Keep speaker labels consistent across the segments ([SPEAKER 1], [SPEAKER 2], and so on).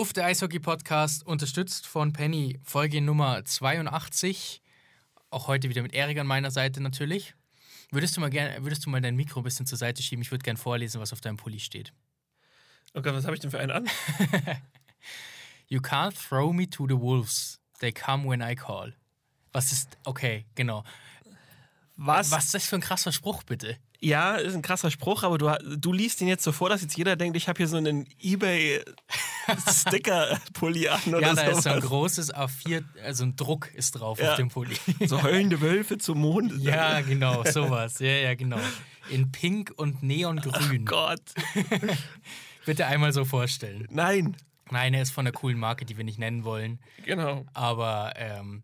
[SPEAKER 1] Uff, der Eishockey-Podcast, unterstützt von Penny, Folge Nummer 82. Auch heute wieder mit Erik an meiner Seite natürlich. Würdest du mal gerne, würdest du mal dein Mikro ein bisschen zur Seite schieben? Ich würde gerne vorlesen, was auf deinem Pulli steht.
[SPEAKER 2] Okay, was habe ich denn für einen an?
[SPEAKER 1] You can't throw me to the wolves. They come when I call. Was ist. Okay, genau.
[SPEAKER 2] Was?
[SPEAKER 1] Was ist das für ein krasser Spruch, bitte?
[SPEAKER 2] Ja, ist ein krasser Spruch, aber du, du liest ihn jetzt so vor, dass jetzt jeder denkt, ich habe hier so einen Ebay-Sticker-Pulli an oder
[SPEAKER 1] Ja, da
[SPEAKER 2] sowas.
[SPEAKER 1] ist so ein großes A4, also ein Druck ist drauf
[SPEAKER 2] Ja.
[SPEAKER 1] auf dem Pulli.
[SPEAKER 2] So heulende Wölfe zum Mond.
[SPEAKER 1] Ja, genau, sowas. Ja, ja, genau. In Pink und Neongrün.
[SPEAKER 2] Gott.
[SPEAKER 1] Bitte einmal so vorstellen.
[SPEAKER 2] Nein.
[SPEAKER 1] Nein, er ist von einer coolen Marke, die wir nicht nennen wollen.
[SPEAKER 2] Genau.
[SPEAKER 1] Aber ähm,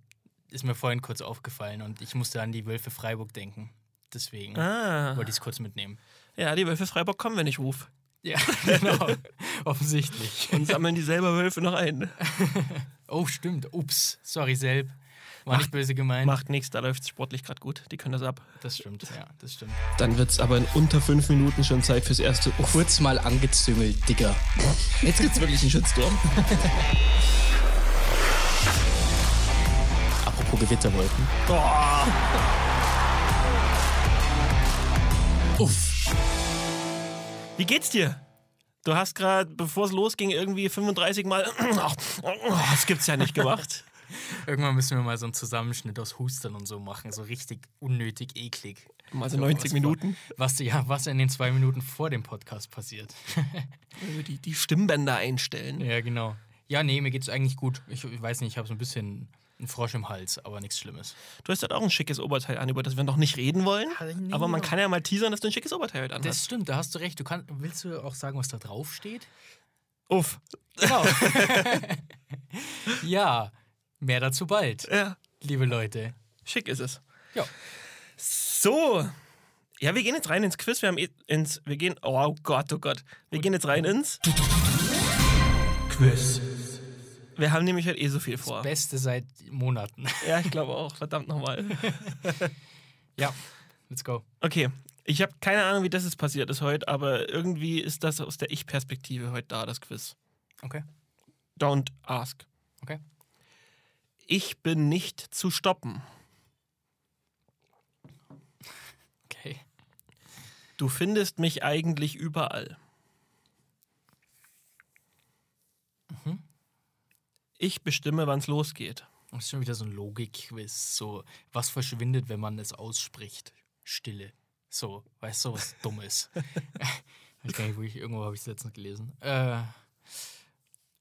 [SPEAKER 1] ist mir vorhin kurz aufgefallen und ich musste an die Wölfe Freiburg denken. Deswegen
[SPEAKER 2] Ah.
[SPEAKER 1] wollte ich es kurz mitnehmen.
[SPEAKER 2] Ja, die Wölfe Freiburg kommen, wenn ich rufe.
[SPEAKER 1] Ja, genau. Offensichtlich.
[SPEAKER 2] Und sammeln die selber Wölfe noch ein.
[SPEAKER 1] Oh, stimmt. Ups. Sorry, Selb. War nicht böse gemeint.
[SPEAKER 2] Macht nichts, da läuft es sportlich gerade gut. Die können das ab.
[SPEAKER 1] Das stimmt, ja, das stimmt.
[SPEAKER 2] Dann wird es aber in unter fünf Minuten schon Zeit fürs erste Uff.
[SPEAKER 3] Kurz mal angezüngelt, Digga. Jetzt gibt's wirklich einen Shitstorm. Apropos Gewitterwolken. Uff.
[SPEAKER 2] Wie geht's dir? Du hast gerade, bevor es losging, irgendwie 35 Mal. Das gibt's ja nicht gemacht.
[SPEAKER 1] Irgendwann müssen wir mal so einen Zusammenschnitt aus Hustern und so machen. So richtig unnötig eklig.
[SPEAKER 2] Mal so
[SPEAKER 1] So,
[SPEAKER 2] 90
[SPEAKER 1] was
[SPEAKER 2] Minuten.
[SPEAKER 1] Was, ja, was in den zwei Minuten vor dem Podcast passiert.
[SPEAKER 2] Also Die, die Stimmbänder einstellen.
[SPEAKER 1] ja, genau. Ja, nee, mir geht's eigentlich gut. Ich, ich weiß nicht, ich habe so ein bisschen einen Frosch im Hals, aber nichts Schlimmes.
[SPEAKER 2] Du hast halt auch ein schickes Oberteil an, über das wir noch nicht reden wollen.
[SPEAKER 1] Nee,
[SPEAKER 2] Aber man kann ja mal teasern, dass du ein schickes Oberteil heute
[SPEAKER 1] Das
[SPEAKER 2] anhast.
[SPEAKER 1] stimmt, da hast du recht. Du kann, willst du auch sagen, was da drauf steht?
[SPEAKER 2] Uff.
[SPEAKER 1] Genau. ja, mehr dazu bald,
[SPEAKER 2] Ja,
[SPEAKER 1] liebe Leute.
[SPEAKER 2] schick ist es.
[SPEAKER 1] Ja.
[SPEAKER 2] So. Ja, wir gehen jetzt rein ins Quiz. Wir haben eh ins. Wir gehen. Oh Gott, oh Gott. Wir gehen jetzt rein ins.
[SPEAKER 3] Quiz.
[SPEAKER 2] Wir haben nämlich halt eh so viel vor.
[SPEAKER 1] Beste seit Monaten.
[SPEAKER 2] Ja, ich glaube auch. Verdammt nochmal.
[SPEAKER 1] ja, let's go.
[SPEAKER 2] Okay. Ich habe keine Ahnung, wie das jetzt passiert ist heute, aber irgendwie ist das aus der Ich-Perspektive heute da, das Quiz.
[SPEAKER 1] Okay,
[SPEAKER 2] Don't ask.
[SPEAKER 1] okay.
[SPEAKER 2] Ich bin nicht zu stoppen.
[SPEAKER 1] Okay.
[SPEAKER 2] Du findest mich eigentlich überall.
[SPEAKER 1] Mhm.
[SPEAKER 2] Ich bestimme, wann es losgeht.
[SPEAKER 1] Das ist schon wieder so ein Logik-Quiz. So, was verschwindet, wenn man es ausspricht? Stille. So, weißt du, was Dummes. weiß gar nicht, wo ich, irgendwo habe ich es letztens gelesen. Äh,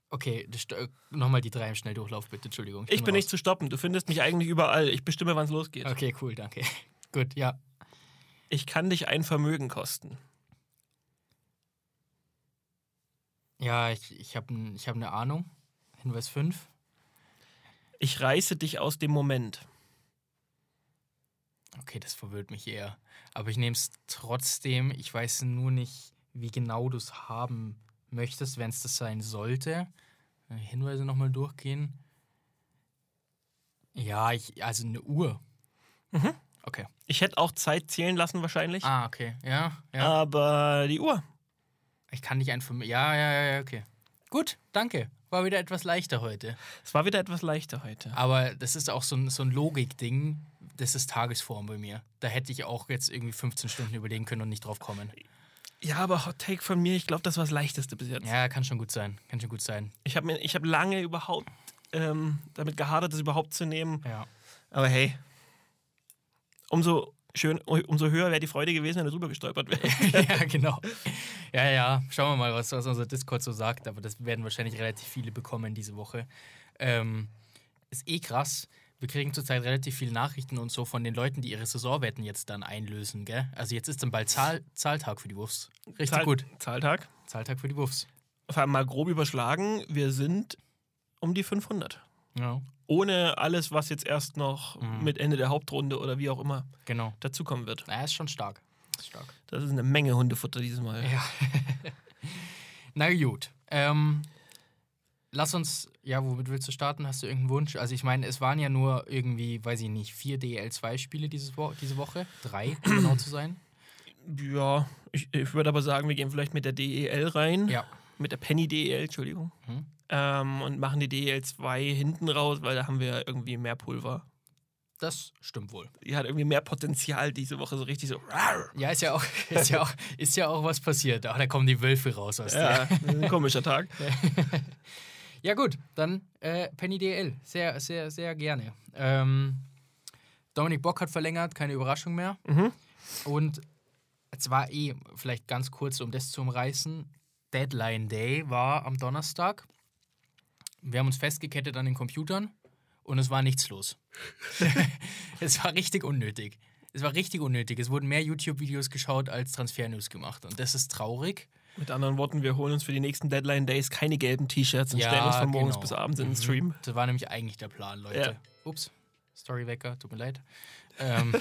[SPEAKER 1] okay, äh, nochmal die drei im Schnelldurchlauf, bitte, Entschuldigung.
[SPEAKER 2] Ich bin nicht zu stoppen. Du findest mich eigentlich überall. Ich bestimme, wann es losgeht.
[SPEAKER 1] Okay, cool, danke. Gut, ja.
[SPEAKER 2] Ich kann dich ein Vermögen kosten.
[SPEAKER 1] Ja, ich, ich habe ich hab eine Ahnung. Hinweis 5.
[SPEAKER 2] Ich reiße dich aus dem Moment.
[SPEAKER 1] Okay, das verwirrt mich eher. Aber ich nehme es trotzdem. Ich weiß nur nicht, wie genau du es haben möchtest, wenn es das sein sollte. Äh, Hinweise nochmal durchgehen. Ja, ich, also eine Uhr.
[SPEAKER 2] Mhm.
[SPEAKER 1] Okay.
[SPEAKER 2] Ich hätte auch Zeit zählen lassen wahrscheinlich.
[SPEAKER 1] Ah, okay. Ja, ja.
[SPEAKER 2] Aber die Uhr.
[SPEAKER 1] Ich kann dich einfach. Ja, ja, ja, ja, okay. Gut, danke. War wieder etwas leichter heute.
[SPEAKER 2] Es war wieder etwas leichter heute.
[SPEAKER 1] Aber das ist auch so ein, so ein Logik-Ding. Das ist Tagesform bei mir. Da hätte ich auch jetzt irgendwie 15 Stunden überlegen können und nicht drauf kommen.
[SPEAKER 2] Ja, aber Hot Take von mir, ich glaube, das war das Leichteste bis jetzt.
[SPEAKER 1] Ja, kann schon gut sein. Kann schon gut sein.
[SPEAKER 2] Ich habe hab lange überhaupt ähm, damit gehadert, das überhaupt zu nehmen.
[SPEAKER 1] Ja.
[SPEAKER 2] Aber hey, umso, schön, umso höher wäre die Freude gewesen, wenn er drüber gestolpert wäre.
[SPEAKER 1] ja, genau. Ja, ja. Schauen wir mal, was, was unser Discord so sagt. Aber das werden wahrscheinlich relativ viele bekommen diese Woche. Ähm, ist eh krass. Wir kriegen zurzeit relativ viele Nachrichten und so von den Leuten, die ihre Saisonwetten jetzt dann einlösen, gell? Also jetzt ist dann bald Zahl, Zahltag für die Wurfs. Richtig
[SPEAKER 2] Zahl-
[SPEAKER 1] gut.
[SPEAKER 2] Zahltag.
[SPEAKER 1] Zahltag für die Wurfs.
[SPEAKER 2] Vor allem mal grob überschlagen, wir sind um die 500.
[SPEAKER 1] Ja,
[SPEAKER 2] Ohne alles, was jetzt erst noch
[SPEAKER 1] Mhm.
[SPEAKER 2] mit Ende der Hauptrunde oder wie auch immer
[SPEAKER 1] genau.
[SPEAKER 2] dazukommen wird.
[SPEAKER 1] Na, ist schon stark. Ist stark.
[SPEAKER 2] Das ist eine Menge Hundefutter dieses Mal.
[SPEAKER 1] Ja. Na gut. Ähm, lass uns, ja, womit willst du starten? Hast du irgendeinen Wunsch? Also ich meine, es waren ja nur irgendwie, weiß ich nicht, vier DL2-Spiele dieses Wo diese Woche. Drei, um genau zu sein.
[SPEAKER 2] Ja, ich, ich würde aber sagen, wir gehen vielleicht mit der DEL rein.
[SPEAKER 1] Ja.
[SPEAKER 2] Mit der Penny DEL, Entschuldigung.
[SPEAKER 1] Mhm.
[SPEAKER 2] Ähm, und machen die DL2 hinten raus, weil da haben wir irgendwie mehr Pulver.
[SPEAKER 1] Das stimmt wohl.
[SPEAKER 2] Die hat irgendwie mehr Potenzial diese Woche, so richtig so.
[SPEAKER 1] Ja, ist ja auch, ist ja auch, ist ja auch was passiert. Ach, da kommen die Wölfe raus aus
[SPEAKER 2] Ja,
[SPEAKER 1] der.
[SPEAKER 2] ein komischer Tag.
[SPEAKER 1] Ja, gut, dann äh, Penny DL. Sehr, sehr, sehr gerne. Ähm, Dominik Bock hat verlängert, keine Überraschung mehr.
[SPEAKER 2] Mhm.
[SPEAKER 1] Und es war eh, vielleicht ganz kurz, um das zu umreißen: Deadline Day war am Donnerstag. Wir haben uns festgekettet an den Computern und es war nichts los. es war richtig unnötig. Es war richtig unnötig. Es wurden mehr YouTube-Videos geschaut als Transfer-News gemacht. Und das ist traurig.
[SPEAKER 2] Mit anderen Worten, wir holen uns für die nächsten Deadline Days keine gelben T-Shirts und stellen uns von morgens
[SPEAKER 1] genau.
[SPEAKER 2] bis abends in den
[SPEAKER 1] Mhm.
[SPEAKER 2] Stream.
[SPEAKER 1] Das war nämlich eigentlich der Plan, Leute.
[SPEAKER 2] Ja.
[SPEAKER 1] Ups, Storywecker, tut mir leid. Ähm,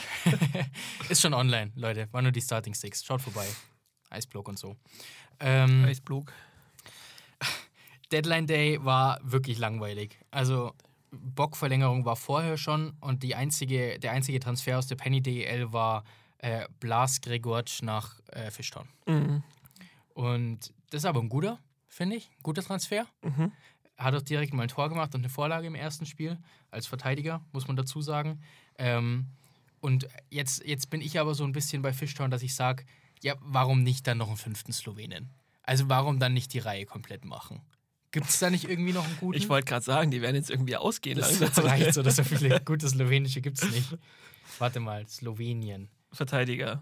[SPEAKER 1] ist schon online, Leute. War nur die Starting Six. Schaut vorbei. Eisblock und so. Ähm,
[SPEAKER 2] Eisblog.
[SPEAKER 1] Deadline Day war wirklich langweilig. Also Bock-Verlängerung war vorher schon und die einzige, der einzige Transfer aus der Penny DEL war äh, Blas Gregorc nach äh, Fischtown.
[SPEAKER 2] Mhm.
[SPEAKER 1] Und das ist aber ein guter, finde ich. Ein guter Transfer.
[SPEAKER 2] Mhm.
[SPEAKER 1] Hat auch direkt mal ein Tor gemacht und eine Vorlage im ersten Spiel. Als Verteidiger, muss man dazu sagen. Ähm, und jetzt, jetzt bin ich aber so ein bisschen bei Fischtown, dass ich sage, ja, warum nicht dann noch einen fünften Slowenen? Also warum dann nicht die Reihe komplett machen? Gibt es da nicht irgendwie noch einen guten?
[SPEAKER 2] Ich wollte gerade sagen, die werden jetzt irgendwie ausgehen.
[SPEAKER 1] das
[SPEAKER 2] langsam.
[SPEAKER 1] reicht so, dass so viele gute Slowenische gibt es nicht. Warte mal, Slowenien.
[SPEAKER 2] Verteidiger.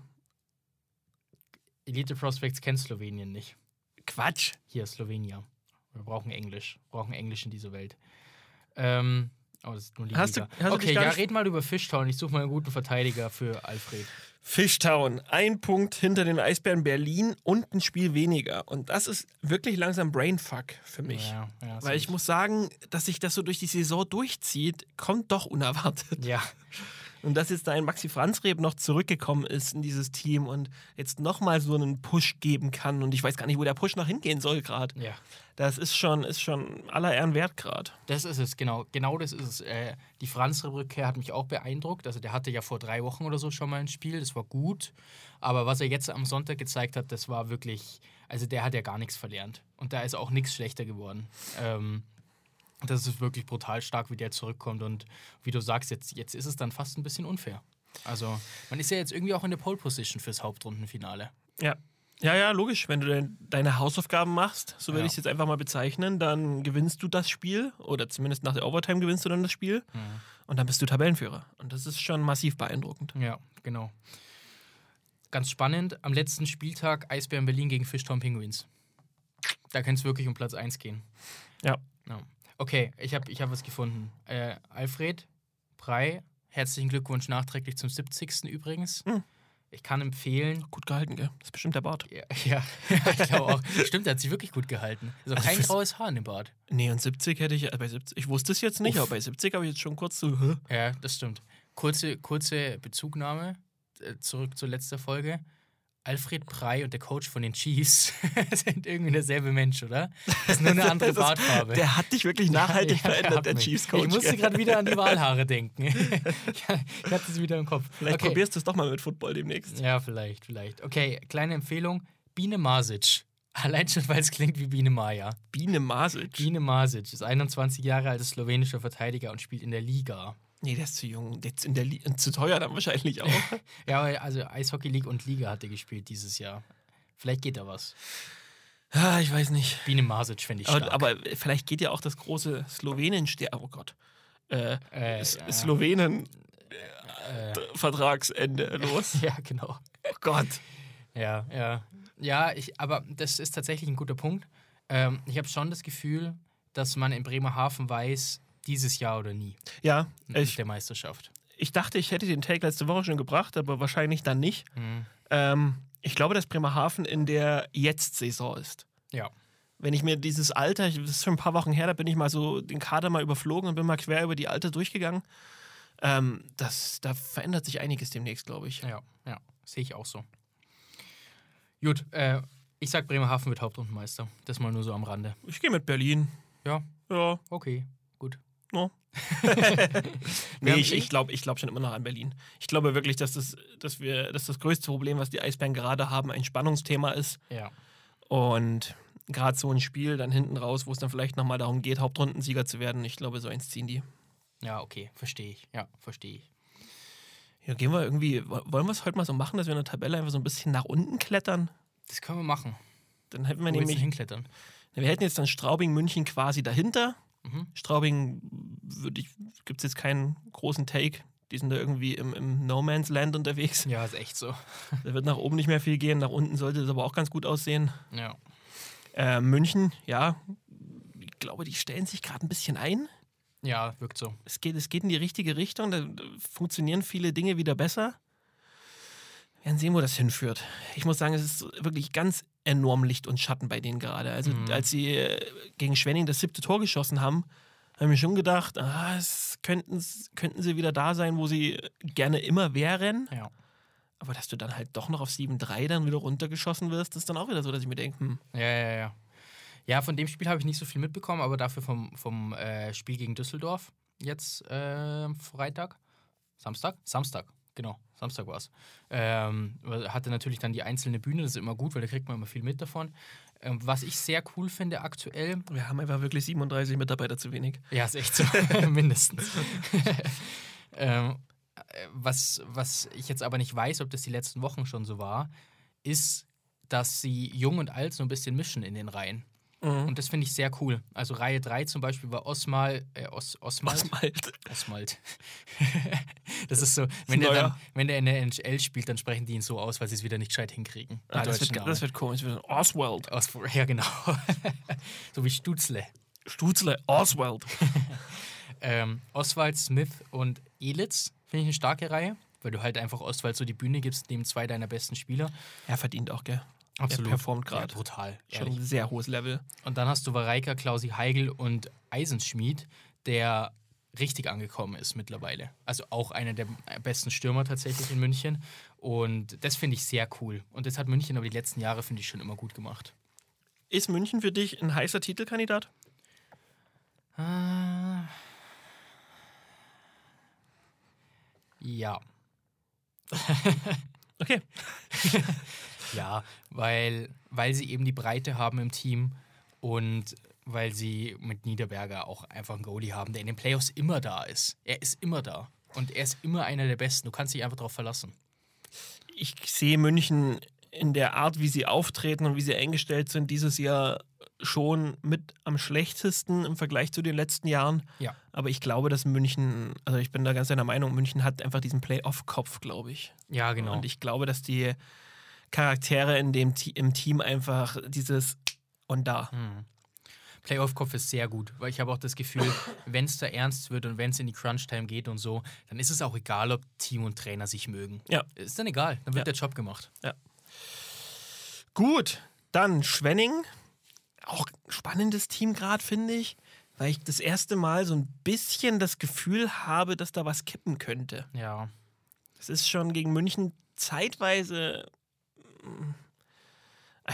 [SPEAKER 1] Elite Prospects kennt Slowenien nicht.
[SPEAKER 2] Quatsch.
[SPEAKER 1] Hier, Slowenia. Wir brauchen Englisch. Wir brauchen Englisch in dieser Welt. Ähm, oh, das ist nur die
[SPEAKER 2] Hast
[SPEAKER 1] Liga.
[SPEAKER 2] du- hast
[SPEAKER 1] okay, ja, red mal über Fishtown. Ich suche mal einen guten Verteidiger für Alfred.
[SPEAKER 2] Fishtown, ein Punkt hinter den Eisbären Berlin und ein Spiel weniger. Und das ist wirklich langsam Brainfuck für mich.
[SPEAKER 1] Ja, ja,
[SPEAKER 2] Weil ich muss sagen, dass sich das so durch die Saison durchzieht, kommt doch unerwartet.
[SPEAKER 1] Ja,
[SPEAKER 2] Und dass jetzt da ein Maxi Franzreb noch zurückgekommen ist in dieses Team und jetzt nochmal so einen Push geben kann. Und ich weiß gar nicht, wo der Push noch hingehen soll gerade.
[SPEAKER 1] ja.
[SPEAKER 2] Das ist schon, ist schon aller Ehren wert gerade.
[SPEAKER 1] Das ist es, genau. Genau das ist es. Äh, die Franz-Rückkehr hat mich auch beeindruckt. Also der hatte ja vor drei Wochen oder so schon mal ein Spiel, das war gut. Aber was er jetzt am Sonntag gezeigt hat, das war wirklich, also der hat ja gar nichts verlernt. Und da ist auch nichts schlechter geworden. Ähm, das ist wirklich brutal stark, wie der zurückkommt. Und wie du sagst, jetzt, jetzt ist es dann fast ein bisschen unfair. Also man ist ja jetzt irgendwie auch in der Pole-Position fürs Hauptrundenfinale.
[SPEAKER 2] Ja. Ja, ja, logisch. Wenn du dein, deine Hausaufgaben machst, so würde
[SPEAKER 1] Ja.
[SPEAKER 2] ich es jetzt einfach mal bezeichnen, dann gewinnst du das Spiel oder zumindest nach der Overtime gewinnst du dann das Spiel und dann bist du Tabellenführer. Und das ist schon massiv beeindruckend.
[SPEAKER 1] Ja, genau. Ganz spannend, am letzten Spieltag Eisbären Berlin gegen Fischtown Penguins. Da kann es wirklich um Platz 1 gehen.
[SPEAKER 2] Ja.
[SPEAKER 1] Ja. Okay, ich habe ich hab was gefunden. Äh, Alfred Prey, herzlichen Glückwunsch nachträglich zum 70. übrigens.
[SPEAKER 2] Hm.
[SPEAKER 1] Ich kann empfehlen.
[SPEAKER 2] Gut gehalten, gell? Das ist bestimmt der Bart.
[SPEAKER 1] Ja, ja ich glaube auch. Stimmt, der hat sich wirklich gut gehalten. Also
[SPEAKER 2] Also
[SPEAKER 1] kein graues Haar in dem Bart.
[SPEAKER 2] Nee, und 70 hätte ich, äh, bei 70, ich wusste es jetzt nicht,
[SPEAKER 1] Uff.
[SPEAKER 2] aber bei 70 habe ich jetzt schon kurz so, hä?
[SPEAKER 1] Ja, das stimmt. Kurze, kurze Bezugnahme äh, zurück zur letzten Folge. Alfred Prey und der Coach von den Chiefs sind irgendwie derselbe Mensch, oder? Das ist nur eine andere Bartfarbe.
[SPEAKER 2] Der hat dich wirklich nachhaltig
[SPEAKER 1] Ja, der
[SPEAKER 2] verändert, der. Chiefs-Coach.
[SPEAKER 1] Ich musste gerade wieder an die Wahlhaare denken. ich hatte es wieder im Kopf.
[SPEAKER 2] Vielleicht
[SPEAKER 1] okay.
[SPEAKER 2] probierst du es doch mal mit Football demnächst.
[SPEAKER 1] Ja, vielleicht, vielleicht. Okay, kleine Empfehlung. Biene Masic. Allein schon, weil es klingt wie Biene Maya.
[SPEAKER 2] Biene Masic.
[SPEAKER 1] Biene Masic ist 21 Jahre alt, ist slowenischer Verteidiger und spielt in der Liga.
[SPEAKER 2] Nee, der ist zu jung. Der ist in der Li und zu teuer dann wahrscheinlich auch.
[SPEAKER 1] Ja, aber also Eishockey League und Liga hat er gespielt dieses Jahr. Vielleicht geht da was.
[SPEAKER 2] ah, ich weiß nicht.
[SPEAKER 1] Biene Masic finde ich stark.
[SPEAKER 2] Aber, aber vielleicht geht ja auch das große slowenien oh Gott. Äh,
[SPEAKER 1] Äh.
[SPEAKER 2] Slowenen
[SPEAKER 1] äh,
[SPEAKER 2] Vertragsende los.
[SPEAKER 1] ja, genau.
[SPEAKER 2] Oh Gott.
[SPEAKER 1] Ja, ja. Ja, ich, aber das ist tatsächlich ein guter Punkt. Ähm, ich habe schon das Gefühl, dass man in Bremerhaven weiß, dieses Jahr oder nie
[SPEAKER 2] Ja, ich,
[SPEAKER 1] der Meisterschaft.
[SPEAKER 2] ich dachte, ich hätte den Take letzte Woche schon gebracht, aber wahrscheinlich dann nicht.
[SPEAKER 1] Mhm.
[SPEAKER 2] Ähm, ich glaube, dass Bremerhaven in der Jetzt-Saison ist.
[SPEAKER 1] Ja.
[SPEAKER 2] Wenn ich mir dieses Alter, das ist schon ein paar Wochen her, da bin ich mal so den Kader mal überflogen und bin mal quer über die Alter durchgegangen. Ähm, das, da verändert sich einiges demnächst, glaube ich.
[SPEAKER 1] Ja, ja. Sehe ich auch so. Gut, äh, ich sag Bremerhaven wird Hauptrundenmeister. Das mal nur so am Rande.
[SPEAKER 2] Ich gehe mit Berlin.
[SPEAKER 1] Ja,
[SPEAKER 2] Ja.
[SPEAKER 1] okay, gut.
[SPEAKER 2] No. Nee, ich,
[SPEAKER 1] eh-
[SPEAKER 2] ich glaube ich glaub schon immer noch an Berlin. Ich glaube wirklich, dass das, dass wir, dass das größte Problem, was die Eisbären gerade haben, ein Spannungsthema ist.
[SPEAKER 1] Ja.
[SPEAKER 2] Und gerade so ein Spiel dann hinten raus, wo es dann vielleicht nochmal darum geht, Hauptrundensieger zu werden. Ich glaube, so eins ziehen die.
[SPEAKER 1] Ja, okay, verstehe ich. Ja, verstehe ich.
[SPEAKER 2] Ja, gehen wir irgendwie, wollen wir es heute mal so machen, dass wir in der Tabelle einfach so ein bisschen nach unten klettern?
[SPEAKER 1] Das können wir machen.
[SPEAKER 2] Dann hätten wir
[SPEAKER 1] Wo
[SPEAKER 2] nämlich,
[SPEAKER 1] hinklettern.
[SPEAKER 2] wir hätten jetzt dann Straubing, München quasi dahinter.
[SPEAKER 1] Mhm.
[SPEAKER 2] Straubing gibt es jetzt keinen großen Take. Die sind da irgendwie im, im No Man's Land unterwegs.
[SPEAKER 1] Ja, ist echt so.
[SPEAKER 2] Da wird nach oben nicht mehr viel gehen, nach unten sollte es aber auch ganz gut aussehen.
[SPEAKER 1] Ja.
[SPEAKER 2] Äh, München, ja, ich glaube, die stellen sich gerade ein bisschen ein.
[SPEAKER 1] Ja, wirkt so.
[SPEAKER 2] Es geht, es geht in die richtige Richtung, da funktionieren viele Dinge wieder besser. Wir werden sehen, wo das hinführt. Ich muss sagen, es ist wirklich ganz enorm Licht und Schatten bei denen gerade. Also,
[SPEAKER 1] Mhm.
[SPEAKER 2] als sie äh, gegen Schwenning das siebte Tor geschossen haben, haben ich schon gedacht, ah, es könnten, könnten sie wieder da sein, wo sie gerne immer wären.
[SPEAKER 1] Ja.
[SPEAKER 2] Aber dass du dann halt doch noch auf 7-3 dann wieder runtergeschossen wirst, ist dann auch wieder so, dass ich mir denke, hm,
[SPEAKER 1] Ja, ja, ja. Ja, von dem Spiel habe ich nicht so viel mitbekommen, aber dafür vom, vom äh, Spiel gegen Düsseldorf jetzt äh, Freitag. Samstag? Samstag, genau. Samstag war es. Ähm, hatte natürlich dann die einzelne Bühne, das ist immer gut, weil da kriegt man immer viel mit davon. Ähm, was ich sehr cool finde aktuell,
[SPEAKER 2] wir haben einfach wirklich 37 Mitarbeiter zu wenig.
[SPEAKER 1] ja, ist echt so, mindestens. ähm, äh, was, was ich jetzt aber nicht weiß, ob das die letzten Wochen schon so war, ist, dass sie jung und alt so ein bisschen mischen in den Reihen.
[SPEAKER 2] Mhm.
[SPEAKER 1] Und das finde ich sehr cool. Also Reihe 3 zum Beispiel war Osmal, äh, Os, Osmald.
[SPEAKER 2] Oswald.
[SPEAKER 1] Osmald. das ist so, wenn der, dann, wenn der in der NHL spielt, dann sprechen die ihn so aus, weil sie es wieder nicht gescheit hinkriegen. Die
[SPEAKER 2] Ah, das, wird, das wird komisch. Das wird Oswald.
[SPEAKER 1] Os, ja, genau. so wie Stutzle.
[SPEAKER 2] Stutzle, Oswald.
[SPEAKER 1] Ähm, Oswald, Smith und Elitz finde ich eine starke Reihe, weil du halt einfach Oswald so die Bühne gibst, neben zwei deiner besten Spieler.
[SPEAKER 2] Er verdient auch, gell?
[SPEAKER 1] Absolut.
[SPEAKER 2] performt
[SPEAKER 1] Ja,
[SPEAKER 2] grad.
[SPEAKER 1] brutal.
[SPEAKER 2] Schon
[SPEAKER 1] ehrlich.
[SPEAKER 2] ein sehr hohes Level.
[SPEAKER 1] Und dann hast du Vareika, Klausi Heigl und Eisenschmied, der richtig angekommen ist mittlerweile. Also auch einer der besten Stürmer tatsächlich in München. Und das finde ich sehr cool. Und das hat München aber die letzten Jahre, finde ich, schon immer gut gemacht.
[SPEAKER 2] Ist München für dich ein heißer Titelkandidat?
[SPEAKER 1] Ah. Ja.
[SPEAKER 2] Okay.
[SPEAKER 1] Ja, weil, weil sie eben die Breite haben im Team und weil sie mit Niederberger auch einfach einen Goalie haben, der in den Playoffs immer da ist. Er ist immer da. Und er ist immer einer der Besten. Du kannst dich einfach darauf verlassen.
[SPEAKER 2] Ich sehe München in der Art, wie sie auftreten und wie sie eingestellt sind, dieses Jahr schon mit am schlechtesten im Vergleich zu den letzten Jahren.
[SPEAKER 1] Ja.
[SPEAKER 2] Aber ich glaube, dass München, also ich bin da ganz deiner Meinung, München hat einfach diesen Playoff-Kopf, glaube ich.
[SPEAKER 1] Ja, genau.
[SPEAKER 2] Und ich glaube, dass die Charaktere in dem, im Team einfach dieses und da.
[SPEAKER 1] Hm. Playoff-Kopf ist sehr gut, weil ich habe auch das Gefühl, wenn es da ernst wird und wenn es in die Crunch-Time geht und so, dann ist es auch egal, ob Team und Trainer sich mögen.
[SPEAKER 2] Ja.
[SPEAKER 1] Ist dann egal, dann wird
[SPEAKER 2] Ja.
[SPEAKER 1] der Job gemacht.
[SPEAKER 2] Gut, dann Schwenning. Auch spannendes Team gerade, finde ich, weil ich das erste Mal so ein bisschen das Gefühl habe, dass da was kippen könnte.
[SPEAKER 1] Ja.
[SPEAKER 2] Es ist schon gegen München zeitweise,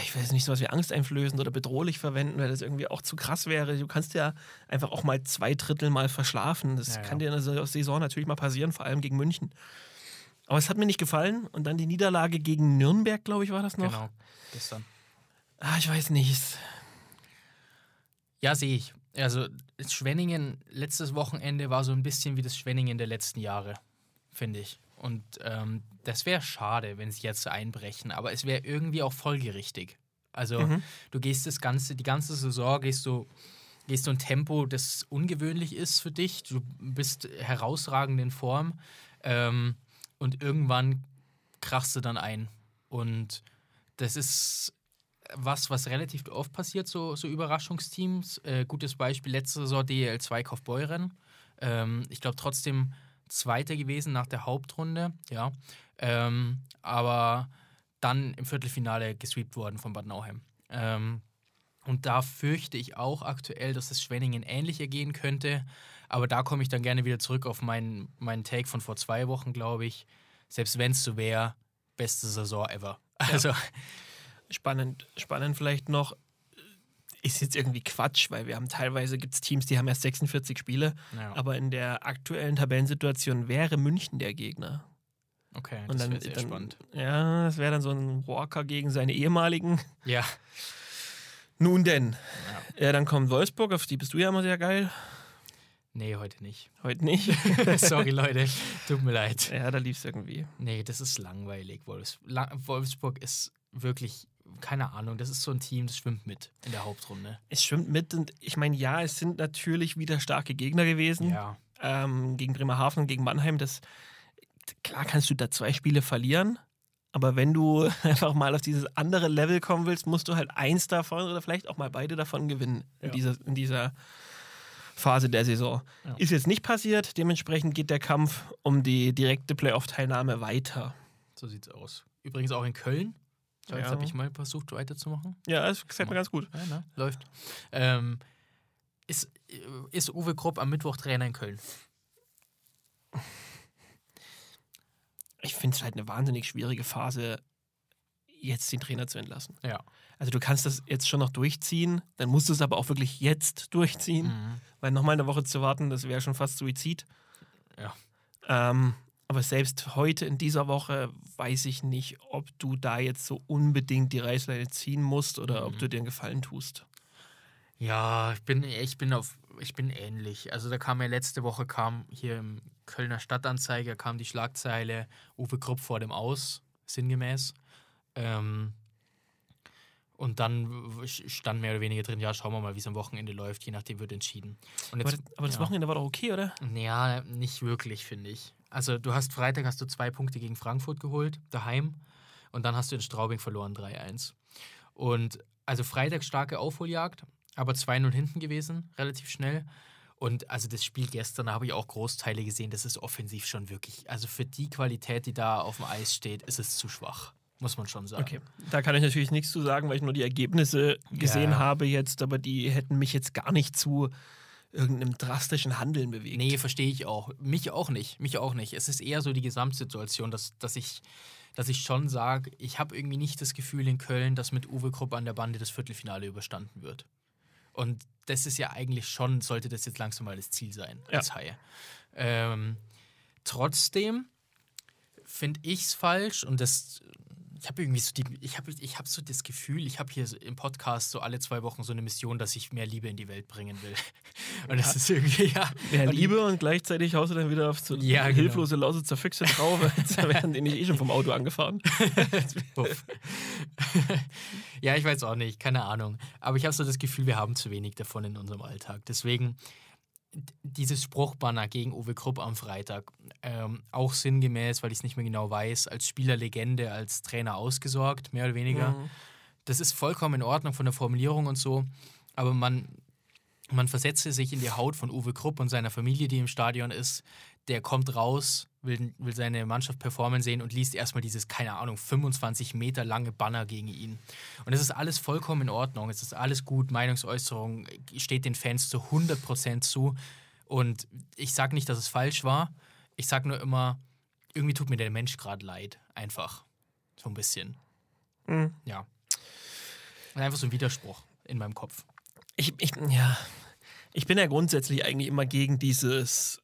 [SPEAKER 2] ich weiß nicht, sowas wie angsteinflößend oder bedrohlich verwenden, weil das irgendwie auch zu krass wäre. Du kannst ja einfach auch mal zwei Drittel mal verschlafen. Das
[SPEAKER 1] Ja, ja.
[SPEAKER 2] kann dir in der Saison natürlich mal passieren, vor allem gegen München. Aber es hat mir nicht gefallen. Und dann die Niederlage gegen Nürnberg, glaube ich, war das noch.
[SPEAKER 1] Genau. Gestern.
[SPEAKER 2] Ah, ich weiß nicht.
[SPEAKER 1] Ja, sehe ich. Also Schwenningen letztes Wochenende war so ein bisschen wie das Schwenningen der letzten Jahre, finde ich. Und ähm, das wäre schade, wenn sie jetzt einbrechen, aber es wäre irgendwie auch folgerichtig. Also
[SPEAKER 2] Mhm.
[SPEAKER 1] du gehst das ganze, die ganze Saison gehst du, gehst du ein Tempo, das ungewöhnlich ist für dich. Du bist herausragend in Form ähm, und irgendwann krachst du dann ein. Und das ist was, was relativ oft passiert, so, so Überraschungsteams. Äh, gutes Beispiel letzte Saison DL2 Kaufbeuren. Ähm, ich glaube trotzdem Zweiter gewesen nach der Hauptrunde, ja. Ähm, aber dann im Viertelfinale gesweept worden von Bad Nauheim. Ähm, und da fürchte ich auch aktuell, dass es Schwenningen ähnlich ergehen könnte. Aber da komme ich dann gerne wieder zurück auf meinen, meinen Take von vor zwei Wochen, glaube ich. Selbst wenn es so wäre, beste Saison ever. Also,
[SPEAKER 2] Spannend, spannend vielleicht noch. Ist jetzt irgendwie Quatsch, weil wir haben teilweise gibt es Teams, die haben erst 46 Spiele,
[SPEAKER 1] ja.
[SPEAKER 2] aber in der aktuellen Tabellensituation wäre München der Gegner.
[SPEAKER 1] okay,
[SPEAKER 2] Und
[SPEAKER 1] das
[SPEAKER 2] dann,
[SPEAKER 1] wäre sehr
[SPEAKER 2] dann
[SPEAKER 1] spannend.
[SPEAKER 2] Ja, das wäre dann so ein Walker gegen seine ehemaligen.
[SPEAKER 1] Ja,
[SPEAKER 2] Nun denn. Ja. dann kommt Wolfsburg, auf die bist du ja immer sehr geil.
[SPEAKER 1] Nee, heute nicht.
[SPEAKER 2] Heute nicht.
[SPEAKER 1] Sorry, Leute. Tut mir leid.
[SPEAKER 2] Ja, da lief es irgendwie.
[SPEAKER 1] Nee, das ist langweilig. Wolfs La Wolfsburg ist wirklich, keine Ahnung, das ist so ein Team, das schwimmt mit in der Hauptrunde.
[SPEAKER 2] Es schwimmt mit und ich meine, ja, es sind natürlich wieder starke Gegner gewesen.
[SPEAKER 1] Ja.
[SPEAKER 2] Ähm, gegen Bremerhaven und gegen Mannheim. Das, klar kannst du da zwei Spiele verlieren. Aber wenn du einfach mal auf dieses andere Level kommen willst, musst du halt eins davon oder vielleicht auch mal beide davon gewinnen in,
[SPEAKER 1] Ja.
[SPEAKER 2] dieser, in dieser Phase der Saison.
[SPEAKER 1] Ja.
[SPEAKER 2] Ist jetzt nicht passiert, dementsprechend geht der Kampf um die direkte Playoff-Teilnahme weiter.
[SPEAKER 1] So sieht's aus. Übrigens auch in Köln. So, Jetzt
[SPEAKER 2] Ja.
[SPEAKER 1] habe ich mal versucht, weiterzumachen.
[SPEAKER 2] Ja, das gefällt mir ganz gut.
[SPEAKER 1] Ja, ne? Läuft. Ähm, ist, ist Uwe Krupp am Mittwoch Trainer in Köln?
[SPEAKER 2] Ich finde es halt eine wahnsinnig schwierige Phase, jetzt den Trainer zu entlassen.
[SPEAKER 1] Ja.
[SPEAKER 2] Also du kannst das jetzt schon noch durchziehen, dann musst du es aber auch wirklich jetzt durchziehen,
[SPEAKER 1] Mhm.
[SPEAKER 2] weil nochmal eine Woche zu warten, das wäre schon fast Suizid.
[SPEAKER 1] Ja.
[SPEAKER 2] Ähm, aber selbst heute in dieser Woche weiß ich nicht, ob du da jetzt so unbedingt die Reißleine ziehen musst oder ob
[SPEAKER 1] Mhm.
[SPEAKER 2] du dir einen Gefallen tust.
[SPEAKER 1] Ja, ich bin, ich bin auf, ich bin ähnlich. Also da kam ja letzte Woche kam hier im Kölner Stadtanzeiger kam die Schlagzeile Uwe Krupp vor dem Aus, sinngemäß. Ähm, und dann stand mehr oder weniger drin, ja, schauen wir mal, wie es am Wochenende läuft, je nachdem wird entschieden. Und
[SPEAKER 2] Aber, das- aber das
[SPEAKER 1] ja.
[SPEAKER 2] Wochenende war doch okay, oder?
[SPEAKER 1] Ja, nicht wirklich, finde ich. Also du hast Freitag hast du zwei Punkte gegen Frankfurt geholt, daheim. Und dann hast du in Straubing verloren 3-1. Und also Freitag starke Aufholjagd, aber 2-0 hinten gewesen, relativ schnell. Und also das Spiel gestern, habe ich auch Großteile gesehen, das ist offensiv schon wirklich, also für die Qualität, die da auf dem Eis steht, ist es zu schwach. Muss man schon sagen.
[SPEAKER 2] Okay, da kann ich natürlich nichts zu sagen, weil ich nur die Ergebnisse gesehen
[SPEAKER 1] Ja.
[SPEAKER 2] habe jetzt, aber die hätten mich jetzt gar nicht zu irgendeinem drastischen Handeln bewegt.
[SPEAKER 1] Nee, verstehe ich auch. Mich auch nicht. Mich auch nicht. Es ist eher so die Gesamtsituation, dass, dass, ich, dass ich schon sage, ich habe irgendwie nicht das Gefühl in Köln, dass mit Uwe Krupp an der Bande das Viertelfinale überstanden wird. Und das ist ja eigentlich schon, sollte das jetzt langsam mal das Ziel sein
[SPEAKER 2] Ja.
[SPEAKER 1] als Haie. Ähm, trotzdem finde ich es falsch und das. Ich habe irgendwie so die, ich habe ich hab so das Gefühl, ich habe hier im Podcast so alle zwei Wochen so eine Mission, dass ich mehr Liebe in die Welt bringen will. Und das ist irgendwie, ja.
[SPEAKER 2] Mehr
[SPEAKER 1] und
[SPEAKER 2] Liebe und gleichzeitig haust du dann wieder auf so
[SPEAKER 1] Ja, genau.
[SPEAKER 2] hilflose Lausitzer Füchse drauf. Jetzt werden die nicht eh schon vom Auto angefahren.
[SPEAKER 1] Ja, ich weiß auch nicht, keine Ahnung. Aber ich habe so das Gefühl, wir haben zu wenig davon in unserem Alltag. Deswegen dieses Spruchbanner gegen Uwe Krupp am Freitag, ähm, auch sinngemäß, weil ich es nicht mehr genau weiß, als Spielerlegende, als Trainer ausgesorgt, mehr oder weniger.
[SPEAKER 2] Mhm.
[SPEAKER 1] Das ist vollkommen in Ordnung von der Formulierung und so, aber man, man versetze sich in die Haut von Uwe Krupp und seiner Familie, die im Stadion ist. Der kommt raus, will, will seine Mannschaft performen sehen und liest erstmal dieses, keine Ahnung, 25 Meter lange Banner gegen ihn. Und es ist alles vollkommen in Ordnung, es ist alles gut, Meinungsäußerung steht den Fans zu 100% zu. Und ich sage nicht, dass es falsch war, ich sage nur immer, irgendwie tut mir der Mensch gerade leid, einfach. So ein bisschen.
[SPEAKER 2] Mhm.
[SPEAKER 1] Ja. Und einfach so ein Widerspruch in meinem Kopf.
[SPEAKER 2] Ich, ich, ja, ich bin ja grundsätzlich eigentlich immer gegen dieses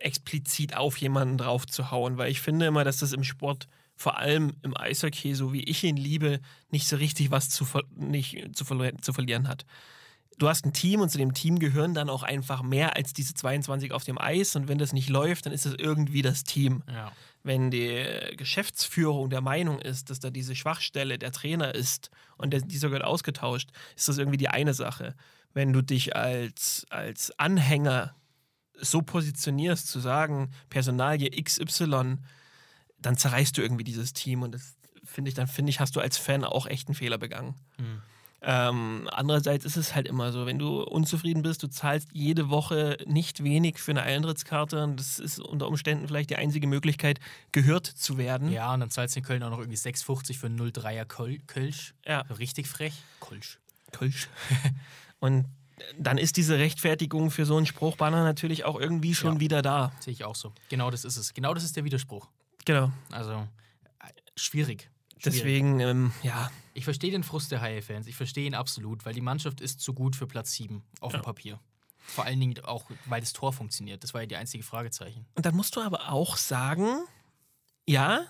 [SPEAKER 2] explizit auf jemanden drauf zu hauen, weil ich finde immer, dass das im Sport, vor allem im Eishockey, so wie ich ihn liebe, nicht so richtig was zu, ver nicht zu, verlo- zu verlieren hat. Du hast ein Team und zu dem Team gehören dann auch einfach mehr als diese 22 auf dem Eis und wenn das nicht läuft, dann ist es irgendwie das Team.
[SPEAKER 1] Ja.
[SPEAKER 2] Wenn die Geschäftsführung der Meinung ist, dass da diese Schwachstelle der Trainer ist und der, dieser wird ausgetauscht, ist das irgendwie die eine Sache. Wenn du dich als, als Anhänger so positionierst, zu sagen, Personalie XY, dann zerreißt du irgendwie dieses Team und das finde ich, dann finde ich, hast du als Fan auch echt einen Fehler begangen.
[SPEAKER 1] Hm.
[SPEAKER 2] Ähm, andererseits ist es halt immer so, wenn du unzufrieden bist, du zahlst jede Woche nicht wenig für eine Eintrittskarte und das ist unter Umständen vielleicht die einzige Möglichkeit, gehört zu werden.
[SPEAKER 1] Ja, und dann zahlst du in Köln auch noch irgendwie 6,50 für einen 03er Köl Kölsch.
[SPEAKER 2] Ja.
[SPEAKER 1] Richtig frech. Kölsch.
[SPEAKER 2] Kölsch. Und dann ist diese Rechtfertigung für so einen Spruchbanner natürlich auch irgendwie schon
[SPEAKER 1] Ja.
[SPEAKER 2] wieder da.
[SPEAKER 1] Sehe ich auch so. Genau das ist es. Genau das ist der Widerspruch.
[SPEAKER 2] Genau.
[SPEAKER 1] Also, äh, schwierig. schwierig.
[SPEAKER 2] Deswegen, ähm, ja,
[SPEAKER 1] Ich verstehe den Frust der Haie-Fans. Ich verstehe ihn absolut, weil die Mannschaft ist zu gut für Platz 7 auf dem Papier. Vor allen Dingen auch, weil das Tor funktioniert. Das war ja die einzige Fragezeichen.
[SPEAKER 2] Und dann musst du aber auch sagen, ja,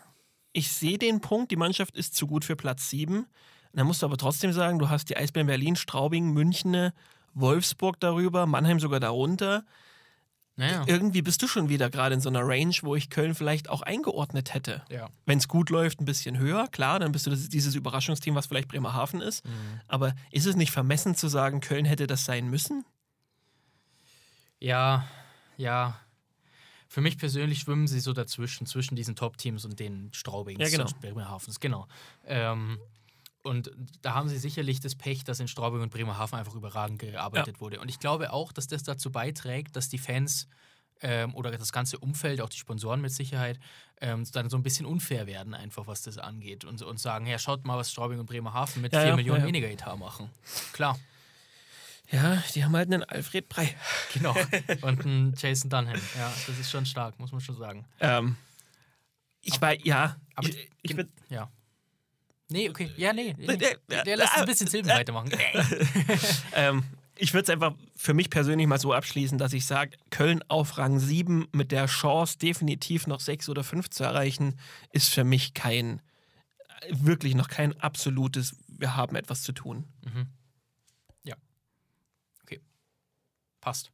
[SPEAKER 2] ich sehe den Punkt, die Mannschaft ist zu gut für Platz 7, dann musst du aber trotzdem sagen, du hast die Eisbären Berlin, Straubing, München, Wolfsburg darüber, Mannheim sogar darunter.
[SPEAKER 1] Naja.
[SPEAKER 2] Irgendwie bist du schon wieder gerade in so einer Range, wo ich Köln vielleicht auch eingeordnet hätte.
[SPEAKER 1] Ja.
[SPEAKER 2] Wenn es gut läuft, ein bisschen höher, klar, dann bist du das, dieses Überraschungsteam, was vielleicht Bremerhaven ist.
[SPEAKER 1] Mhm.
[SPEAKER 2] Aber ist es nicht vermessen zu sagen, Köln hätte das sein müssen?
[SPEAKER 1] Ja, ja. Für mich persönlich schwimmen sie so dazwischen, zwischen diesen Top-Teams und den Straubings
[SPEAKER 2] Ja, genau.
[SPEAKER 1] und Bremerhavens, genau. Ähm, und da haben sie sicherlich das Pech, dass in Straubing und Bremerhaven einfach überragend gearbeitet wurde. Und ich glaube auch, dass das dazu beiträgt, dass die Fans ähm, oder das ganze Umfeld, auch die Sponsoren mit Sicherheit, ähm, dann so ein bisschen unfair werden, einfach was das angeht. Und, und sagen, ja, schaut mal, was Straubing und Bremerhaven mit
[SPEAKER 2] Ja,
[SPEAKER 1] 4
[SPEAKER 2] ja,
[SPEAKER 1] Millionen
[SPEAKER 2] ja, ja.
[SPEAKER 1] weniger Etat machen. Klar,
[SPEAKER 2] Ja, die haben halt einen Alfred Brei.
[SPEAKER 1] genau. und ein Jason Dunham. Ja, das ist schon stark, muss man schon sagen.
[SPEAKER 2] Ähm, ich war, ja,
[SPEAKER 1] Aber
[SPEAKER 2] ich, ich würd,
[SPEAKER 1] Ja. Nee, okay. Ja, nee. nee.
[SPEAKER 2] Äh, äh,
[SPEAKER 1] Der lässt
[SPEAKER 2] äh,
[SPEAKER 1] ein bisschen Silben weitermachen.
[SPEAKER 2] ähm, ich würde es einfach für mich persönlich mal so abschließen, dass ich sage, Köln auf Rang 7 mit der Chance, definitiv noch 6 oder 5 zu erreichen, ist für mich kein, wirklich noch kein absolutes, wir haben etwas zu tun.
[SPEAKER 1] Passt.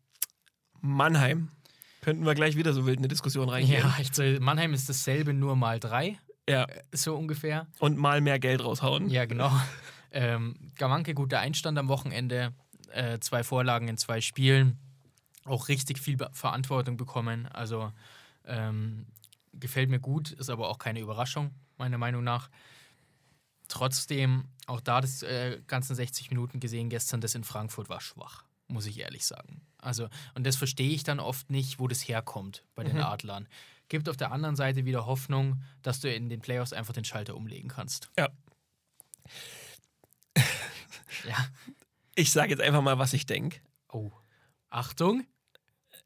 [SPEAKER 2] Mannheim. Könnten wir gleich wieder so wild in eine Diskussion reingehen.
[SPEAKER 1] Ja, ich, Mannheim ist dasselbe, nur mal drei,
[SPEAKER 2] ja.
[SPEAKER 1] so ungefähr.
[SPEAKER 2] Und mal mehr Geld raushauen.
[SPEAKER 1] Ja, genau. ähm, Gawanke, guter Einstand am Wochenende. Äh, zwei Vorlagen in zwei Spielen. Auch richtig viel Verantwortung bekommen. Also ähm, gefällt mir gut, ist aber auch keine Überraschung, meiner Meinung nach. Trotzdem, auch da das äh, ganzen 60 Minuten gesehen gestern, das in Frankfurt war schwach, muss ich ehrlich sagen. Also, und das verstehe ich dann oft nicht, wo das herkommt bei den
[SPEAKER 2] Mhm.
[SPEAKER 1] Adlern. Gibt auf der anderen Seite wieder Hoffnung, dass du in den Playoffs einfach den Schalter umlegen kannst.
[SPEAKER 2] Ja.
[SPEAKER 1] Ja.
[SPEAKER 2] Ich sage jetzt einfach mal, was ich denke.
[SPEAKER 1] Oh. Achtung.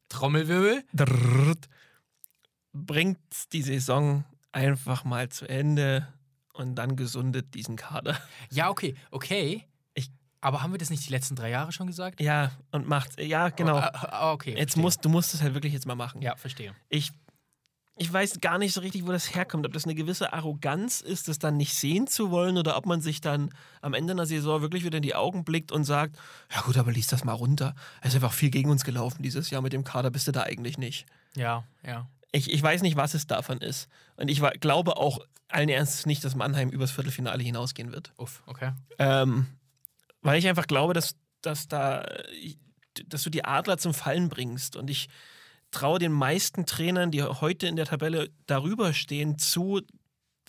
[SPEAKER 1] Trommelwirbel.
[SPEAKER 2] Bringt die Saison einfach mal zu Ende und dann gesundet diesen Kader.
[SPEAKER 1] Ja, okay. Okay.
[SPEAKER 2] Ich-
[SPEAKER 1] Aber haben wir das nicht die letzten drei Jahre schon gesagt?
[SPEAKER 2] Ja, und macht, ja, genau.
[SPEAKER 1] Oh, okay.
[SPEAKER 2] Jetzt
[SPEAKER 1] verstehe.
[SPEAKER 2] musst, du musst es halt wirklich jetzt mal machen.
[SPEAKER 1] Ja, verstehe.
[SPEAKER 2] Ich, ich weiß gar nicht so richtig, wo das herkommt. Ob das eine gewisse Arroganz ist, das dann nicht sehen zu wollen oder ob man sich dann am Ende einer Saison wirklich wieder in die Augen blickt und sagt, ja gut, aber lies das mal runter. Es ist einfach viel gegen uns gelaufen dieses Jahr mit dem Kader, bist du da eigentlich nicht.
[SPEAKER 1] Ja, ja.
[SPEAKER 2] Ich, ich weiß nicht, was es davon ist. Und ich glaube auch allen Ernstes nicht, dass Mannheim übers Viertelfinale hinausgehen wird.
[SPEAKER 1] Uff, okay.
[SPEAKER 2] Ähm, weil ich einfach glaube, dass, dass da dass du die Adler zum Fallen bringst. Und ich traue den meisten Trainern, die heute in der Tabelle darüber stehen, zu,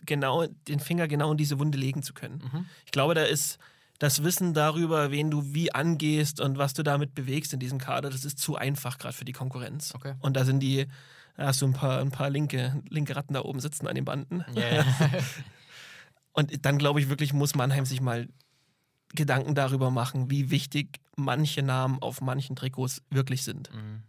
[SPEAKER 2] genau den Finger genau in diese Wunde legen zu können.
[SPEAKER 1] Mhm.
[SPEAKER 2] Ich glaube, da ist das Wissen darüber, wen du wie angehst und was du damit bewegst in diesem Kader, das ist zu einfach gerade für die Konkurrenz.
[SPEAKER 1] Okay.
[SPEAKER 2] Und da sind die, da hast du ein paar, ein paar linke, linke Ratten da oben sitzen an den Banden.
[SPEAKER 1] Ja.
[SPEAKER 2] Und dann glaube ich wirklich, muss Mannheim sich mal Gedanken darüber machen, wie wichtig manche Namen auf manchen Trikots wirklich sind.
[SPEAKER 1] Mhm.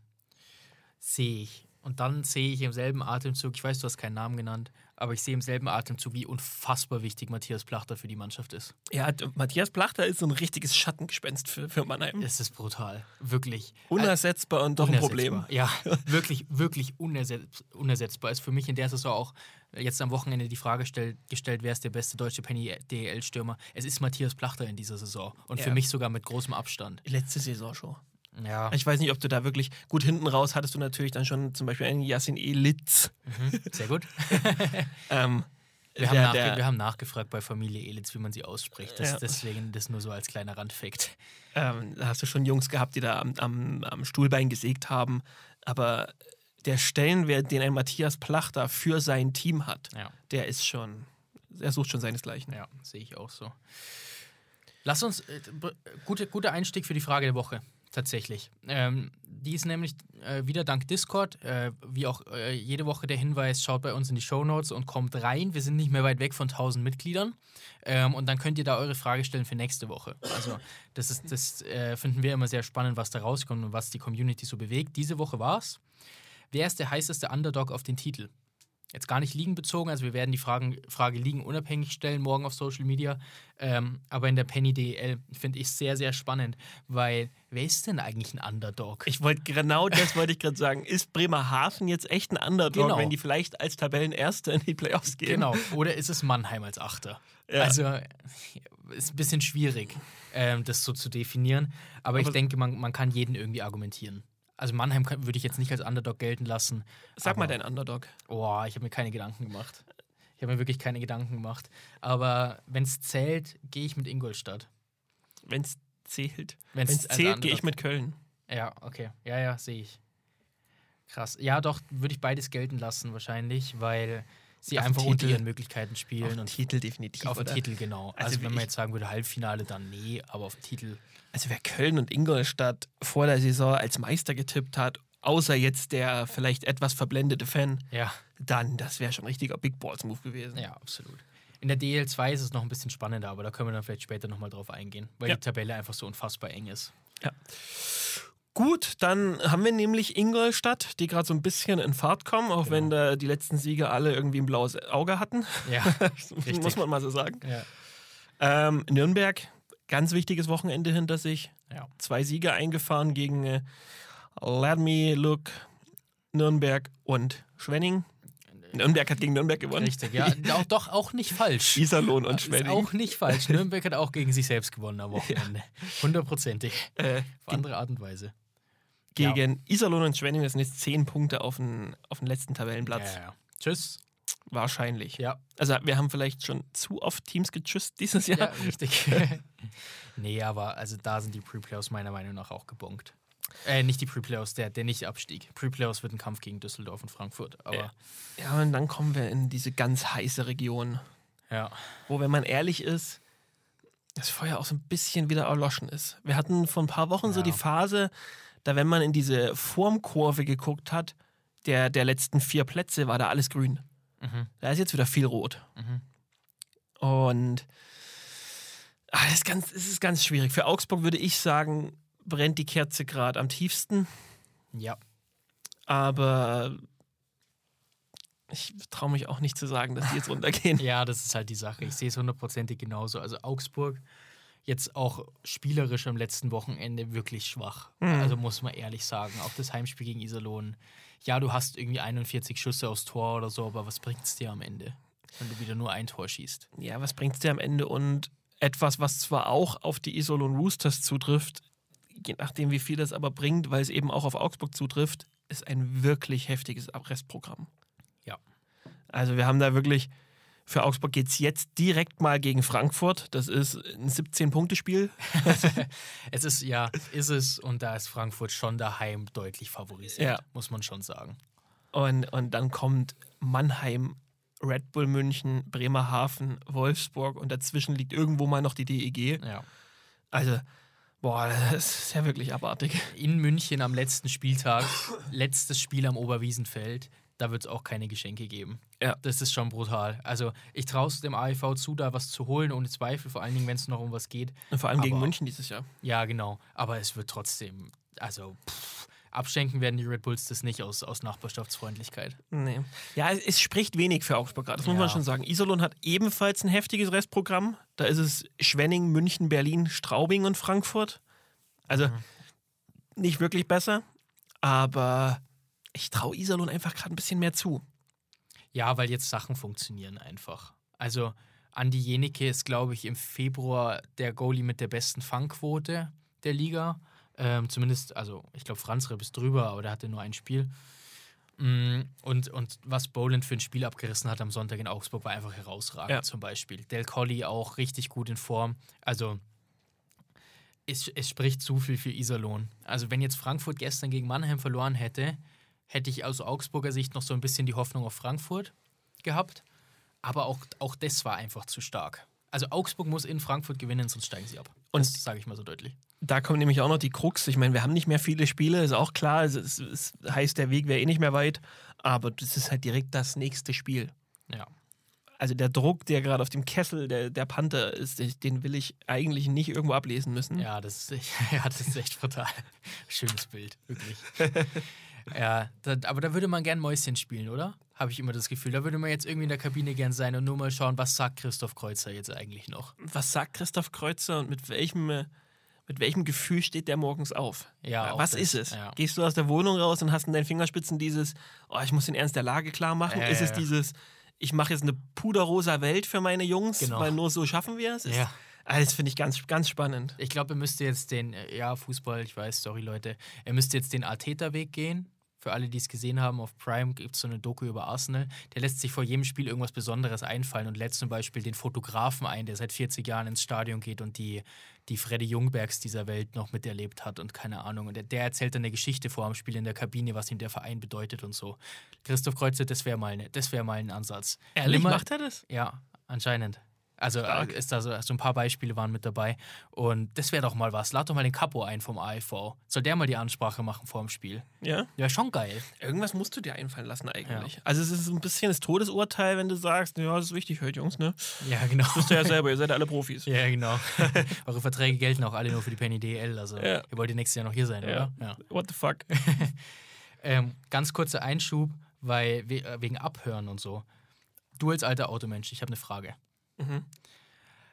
[SPEAKER 1] Sehe ich. Und dann sehe ich im selben Atemzug, ich weiß, du hast keinen Namen genannt, aber ich sehe im selben Atemzug, wie unfassbar wichtig Matthias Plachter für die Mannschaft ist.
[SPEAKER 2] Ja, Matthias Plachter ist so ein richtiges Schattengespenst für, für Mannheim.
[SPEAKER 1] Es ist brutal. Wirklich.
[SPEAKER 2] Unersetzbar und doch ein Problem.
[SPEAKER 1] Unersetzbar. Ja, wirklich, wirklich unersetz unersetzbar. Ist für mich in der Saison auch jetzt am Wochenende die Frage stell, gestellt, wer ist der beste deutsche Penny-DL-Stürmer? Es ist Matthias Plachter in dieser Saison. Und für
[SPEAKER 2] Ja.
[SPEAKER 1] mich sogar mit großem Abstand.
[SPEAKER 2] Letzte Saison schon.
[SPEAKER 1] Ja.
[SPEAKER 2] Ich weiß nicht, ob du da wirklich gut hinten raus hattest du natürlich dann schon zum Beispiel einen Yassin Elitz.
[SPEAKER 1] Mhm. Sehr gut.
[SPEAKER 2] Ähm,
[SPEAKER 1] Wir haben,
[SPEAKER 2] der-
[SPEAKER 1] wir haben nachgefragt bei Familie Elitz, wie man sie ausspricht. Das,
[SPEAKER 2] Ja.
[SPEAKER 1] Deswegen das nur so als kleiner Randfakt.
[SPEAKER 2] ähm, da hast du schon Jungs gehabt, die da am, am, am Stuhlbein gesägt haben. Aber der Stellenwert, den ein Matthias Plachter für sein Team hat,
[SPEAKER 1] Ja.
[SPEAKER 2] der ist schon, er sucht schon seinesgleichen.
[SPEAKER 1] Ja, sehe ich auch so. Lass uns, äh, gute, guter Einstieg für die Frage der Woche, tatsächlich. Ähm, die ist nämlich äh, wieder dank Discord, äh, wie auch äh, jede Woche der Hinweis, schaut bei uns in die Shownotes und kommt rein. Wir sind nicht mehr weit weg von 1000 Mitgliedern. Ähm, und dann könnt ihr da eure Frage stellen für nächste Woche. Also, das, ist, das äh, finden wir immer sehr spannend, was da rauskommt und was die Community so bewegt. Diese Woche war es. Wer ist der heißeste Underdog auf den Titel? Jetzt gar nicht liegenbezogen, also wir werden die Fragen, Frage liegen unabhängig stellen morgen auf Social Media, ähm, aber in der Penny DL finde ich sehr, sehr spannend, weil wer ist denn eigentlich ein Underdog?
[SPEAKER 2] Ich wollte genau das wollte ich gerade sagen. Ist Bremerhaven jetzt echt ein Underdog,
[SPEAKER 1] Genau.
[SPEAKER 2] wenn die vielleicht als Tabellenerster in die Playoffs gehen?
[SPEAKER 1] Genau, oder ist es Mannheim als Achter?
[SPEAKER 2] Ja.
[SPEAKER 1] Also ist ein bisschen schwierig, ähm, das so zu definieren, aber, ich
[SPEAKER 2] Aber-
[SPEAKER 1] denke, man, man kann jeden irgendwie argumentieren. Also Mannheim würde ich jetzt nicht als Underdog gelten lassen.
[SPEAKER 2] Sag mal
[SPEAKER 1] aber-
[SPEAKER 2] dein Underdog.
[SPEAKER 1] Oh, ich habe mir keine Gedanken gemacht. Ich habe mir wirklich keine Gedanken gemacht. Aber wenn es zählt, gehe ich mit Ingolstadt.
[SPEAKER 2] Wenn es zählt. Wenn es zählt, gehe ich mit Köln.
[SPEAKER 1] Ja, okay. Ja, ja, sehe ich. Krass. Ja, doch, würde ich beides gelten lassen wahrscheinlich, weil sie
[SPEAKER 2] Auf
[SPEAKER 1] einfach unter ihren Möglichkeiten
[SPEAKER 2] Auf
[SPEAKER 1] spielen.
[SPEAKER 2] den
[SPEAKER 1] und
[SPEAKER 2] Titel definitiv.
[SPEAKER 1] auf den? Titel, genau.
[SPEAKER 2] Also
[SPEAKER 1] Also, wenn man jetzt sagen würde, Halbfinale, dann nee, aber auf den Titel.
[SPEAKER 2] Also wer Köln und Ingolstadt vor der Saison als Meister getippt hat, außer jetzt der vielleicht etwas verblendete Fan,
[SPEAKER 1] Ja,
[SPEAKER 2] dann das wäre schon ein richtiger Big Balls Move gewesen.
[SPEAKER 1] ja, absolut. In der DL2 ist es noch ein bisschen spannender, aber da können wir dann vielleicht später nochmal drauf eingehen, weil
[SPEAKER 2] Ja.
[SPEAKER 1] die Tabelle einfach so unfassbar eng ist.
[SPEAKER 2] Gut, dann haben wir nämlich Ingolstadt, die gerade so ein bisschen in Fahrt kommen, auch
[SPEAKER 1] Genau.
[SPEAKER 2] wenn da die letzten Siege alle irgendwie ein blaues Auge hatten.
[SPEAKER 1] Ja.
[SPEAKER 2] Muss man mal so sagen.
[SPEAKER 1] ja.
[SPEAKER 2] Ähm, Nürnberg, ganz wichtiges Wochenende hinter sich.
[SPEAKER 1] ja.
[SPEAKER 2] Zwei Siege eingefahren gegen äh, Ladmi, Luck, Nürnberg und Schwenning. Nürnberg hat gegen Nürnberg gewonnen.
[SPEAKER 1] Richtig, ja. Auch, doch auch nicht falsch.
[SPEAKER 2] Iserlohn und Schwenning.
[SPEAKER 1] auch nicht falsch. Nürnberg hat auch gegen sich selbst gewonnen am Wochenende. Hundertprozentig.
[SPEAKER 2] äh,
[SPEAKER 1] Auf andere Art und Weise.
[SPEAKER 2] Gegen Iserlohn und Schwenning, das sind jetzt zehn Punkte auf den, auf den letzten Tabellenplatz.
[SPEAKER 1] Ja, ja. Tschüss.
[SPEAKER 2] Wahrscheinlich.
[SPEAKER 1] Ja,
[SPEAKER 2] Also wir haben vielleicht schon zu oft Teams getschüsst dieses Jahr.
[SPEAKER 1] ja richtig. nee, aber also da sind die Pre-Playoffs meiner Meinung nach auch gebonkt. Äh, nicht die Pre-Playoffs, der, der nicht abstieg. Pre-Playoffs wird ein Kampf gegen Düsseldorf und Frankfurt. Aber
[SPEAKER 2] Ja. Ja, und dann kommen wir in diese ganz heiße Region,
[SPEAKER 1] ja,
[SPEAKER 2] wo, wenn man ehrlich ist, das Feuer auch so ein bisschen wieder erloschen ist. Wir hatten vor ein paar Wochen so
[SPEAKER 1] Ja.
[SPEAKER 2] die Phase, da wenn man in diese Formkurve geguckt hat, der, der letzten vier Plätze, war da alles grün.
[SPEAKER 1] Mhm.
[SPEAKER 2] Da ist jetzt wieder viel rot.
[SPEAKER 1] Mhm.
[SPEAKER 2] Und ah, das, ist ganz, das ist ganz schwierig. Für Augsburg würde ich sagen, brennt die Kerze gerade am tiefsten.
[SPEAKER 1] ja.
[SPEAKER 2] Aber ich traue mich auch nicht zu sagen, dass die jetzt runtergehen.
[SPEAKER 1] Ja, das ist halt die Sache. Ich sehe es hundertprozentig genauso. Also Augsburg jetzt auch spielerisch am letzten Wochenende wirklich schwach.
[SPEAKER 2] Mhm.
[SPEAKER 1] Also muss man ehrlich sagen. Auch das Heimspiel gegen Iserlohn. Ja, du hast irgendwie 41 Schüsse aufs Tor oder so, aber was bringt es dir am Ende, wenn du wieder nur ein Tor schießt?
[SPEAKER 2] Ja, was bringt es dir am Ende? Und etwas, was zwar auch auf die Isolon Roosters zutrifft, je nachdem, wie viel das aber bringt, weil es eben auch auf Augsburg zutrifft, ist ein wirklich heftiges Restprogramm.
[SPEAKER 1] Ja.
[SPEAKER 2] Also wir haben da wirklich, für Augsburg geht es jetzt direkt mal gegen Frankfurt. Das ist ein 17-Punkte-Spiel.
[SPEAKER 1] Es ist, ja, ist es und da ist Frankfurt schon daheim deutlich favorisiert,
[SPEAKER 2] Ja.
[SPEAKER 1] muss man schon sagen.
[SPEAKER 2] Und, und dann kommt Mannheim, Red Bull München, Bremerhaven, Wolfsburg und dazwischen liegt irgendwo mal noch die DEG.
[SPEAKER 1] Ja.
[SPEAKER 2] Also, boah, das ist ja wirklich abartig.
[SPEAKER 1] In München am letzten Spieltag, letztes Spiel am Oberwiesenfeld, da wird es auch keine Geschenke geben.
[SPEAKER 2] Ja.
[SPEAKER 1] Das ist schon brutal. Also ich traue es dem AEV zu, da was zu holen, ohne Zweifel, vor allen Dingen, wenn es noch um was geht.
[SPEAKER 2] Und vor allem gegen
[SPEAKER 1] Aber-
[SPEAKER 2] München dieses Jahr.
[SPEAKER 1] Ja, genau. Aber es wird trotzdem, also pff, abschenken werden die Red Bulls das nicht aus, aus Nachbarschaftsfreundlichkeit.
[SPEAKER 2] Nee. Ja, es, es spricht wenig für Augsburg gerade, das muss
[SPEAKER 1] Ja.
[SPEAKER 2] man schon sagen. Iserlohn hat ebenfalls ein heftiges Restprogramm. Da ist es Schwenning, München, Berlin, Straubing und Frankfurt. Also nicht wirklich besser, aber ich traue Iserlohn einfach gerade ein bisschen mehr zu.
[SPEAKER 1] Ja, weil jetzt Sachen funktionieren einfach. Also Andi Jenike ist, glaube ich, im Februar der Goalie mit der besten Fangquote der Liga. Ähm, zumindest, also ich glaube, Franz Repp ist drüber, aber der hatte nur ein Spiel. Mm, Und, und was Boland für ein Spiel abgerissen hat am Sonntag in Augsburg, war einfach herausragend
[SPEAKER 2] Ja.
[SPEAKER 1] zum Beispiel. Del Colli auch richtig gut in Form. Also es, es spricht zu viel für Iserlohn. Also wenn jetzt Frankfurt gestern gegen Mannheim verloren hätte, hätte ich aus Augsburger Sicht noch so ein bisschen die Hoffnung auf Frankfurt gehabt. Aber auch, auch das war einfach zu stark. Also Augsburg muss in Frankfurt gewinnen, sonst steigen sie ab.
[SPEAKER 2] Und-
[SPEAKER 1] das sage ich mal so deutlich.
[SPEAKER 2] Da kommt nämlich auch noch die Krux. Ich meine, wir haben nicht mehr viele Spiele, ist auch klar. Es, es, es heißt, der Weg wäre eh nicht mehr weit. Aber das ist halt direkt das nächste Spiel.
[SPEAKER 1] Ja.
[SPEAKER 2] Also der Druck, der gerade auf dem Kessel der, der Panther ist, den will ich eigentlich nicht irgendwo ablesen müssen.
[SPEAKER 1] Ja, das ist, echt- ja, das ist echt brutal. Schönes Bild, wirklich. ja, da, aber da würde man gern Mäuschen spielen, oder? habe ich immer das Gefühl. Da würde man jetzt irgendwie in der Kabine gern sein und nur mal schauen, was sagt Christoph Kreuzer jetzt eigentlich noch.
[SPEAKER 2] Was sagt Christoph Kreuzer und mit welchem, äh, mit welchem Gefühl steht der morgens auf?
[SPEAKER 1] Ja,
[SPEAKER 2] Was ist es?
[SPEAKER 1] ja.
[SPEAKER 2] Gehst du aus der Wohnung raus und hast in deinen Fingerspitzen dieses, oh, ich muss den Ernst der Lage klar machen?
[SPEAKER 1] Ja,
[SPEAKER 2] ist es dieses, ich mache jetzt eine puderrosa Welt für meine Jungs,
[SPEAKER 1] Genau.
[SPEAKER 2] weil nur so schaffen wir es? Ist-
[SPEAKER 1] Ja.
[SPEAKER 2] Ah, Das finde ich ganz, ganz spannend.
[SPEAKER 1] Ich glaube, ihr müsst jetzt den, äh, ja, Fußball, ich weiß, sorry Leute, ihr müsst jetzt den Arteta-Weg gehen. Für alle, die es gesehen haben, auf Prime gibt es so eine Doku über Arsenal. Der lässt sich vor jedem Spiel irgendwas Besonderes einfallen und lädt zum Beispiel den Fotografen ein, der seit 40 Jahren ins Stadion geht und die, die Freddy Jungbergs dieser Welt noch miterlebt hat und keine Ahnung. Und der, der erzählt dann eine Geschichte vor dem Spiel in der Kabine, was ihm der Verein bedeutet und so. Christoph Kreuzer, das wäre mal, ne, das wär mal ein Ansatz.
[SPEAKER 2] Ehrlich,
[SPEAKER 1] mal-
[SPEAKER 2] macht er das?
[SPEAKER 1] ja, anscheinend. Also
[SPEAKER 2] Stark.
[SPEAKER 1] äh, ist da so, so ein paar Beispiele waren mit dabei. Und das wäre doch mal was. Lad doch mal den Capo ein vom AIV. Soll der mal die Ansprache machen vor dem Spiel?
[SPEAKER 2] Ja.
[SPEAKER 1] Ja, schon geil.
[SPEAKER 2] Irgendwas musst du dir einfallen lassen eigentlich. Also es ist ein bisschen das Todesurteil, wenn du sagst, ja, das ist wichtig heute, Jungs, ne?
[SPEAKER 1] Ja, genau.
[SPEAKER 2] Wisst ihr ja selber, ihr seid alle Profis.
[SPEAKER 1] ja, genau. Eure Verträge gelten auch alle nur für die Penny DL. Also
[SPEAKER 2] Ja.
[SPEAKER 1] ihr wollt ja nächstes Jahr noch hier sein,
[SPEAKER 2] Ja.
[SPEAKER 1] oder? Ja.
[SPEAKER 2] What the fuck?
[SPEAKER 1] Ähm, ganz kurzer Einschub, weil we äh, wegen Abhören und so. Du als alter Automensch, ich habe eine Frage.
[SPEAKER 2] Mhm.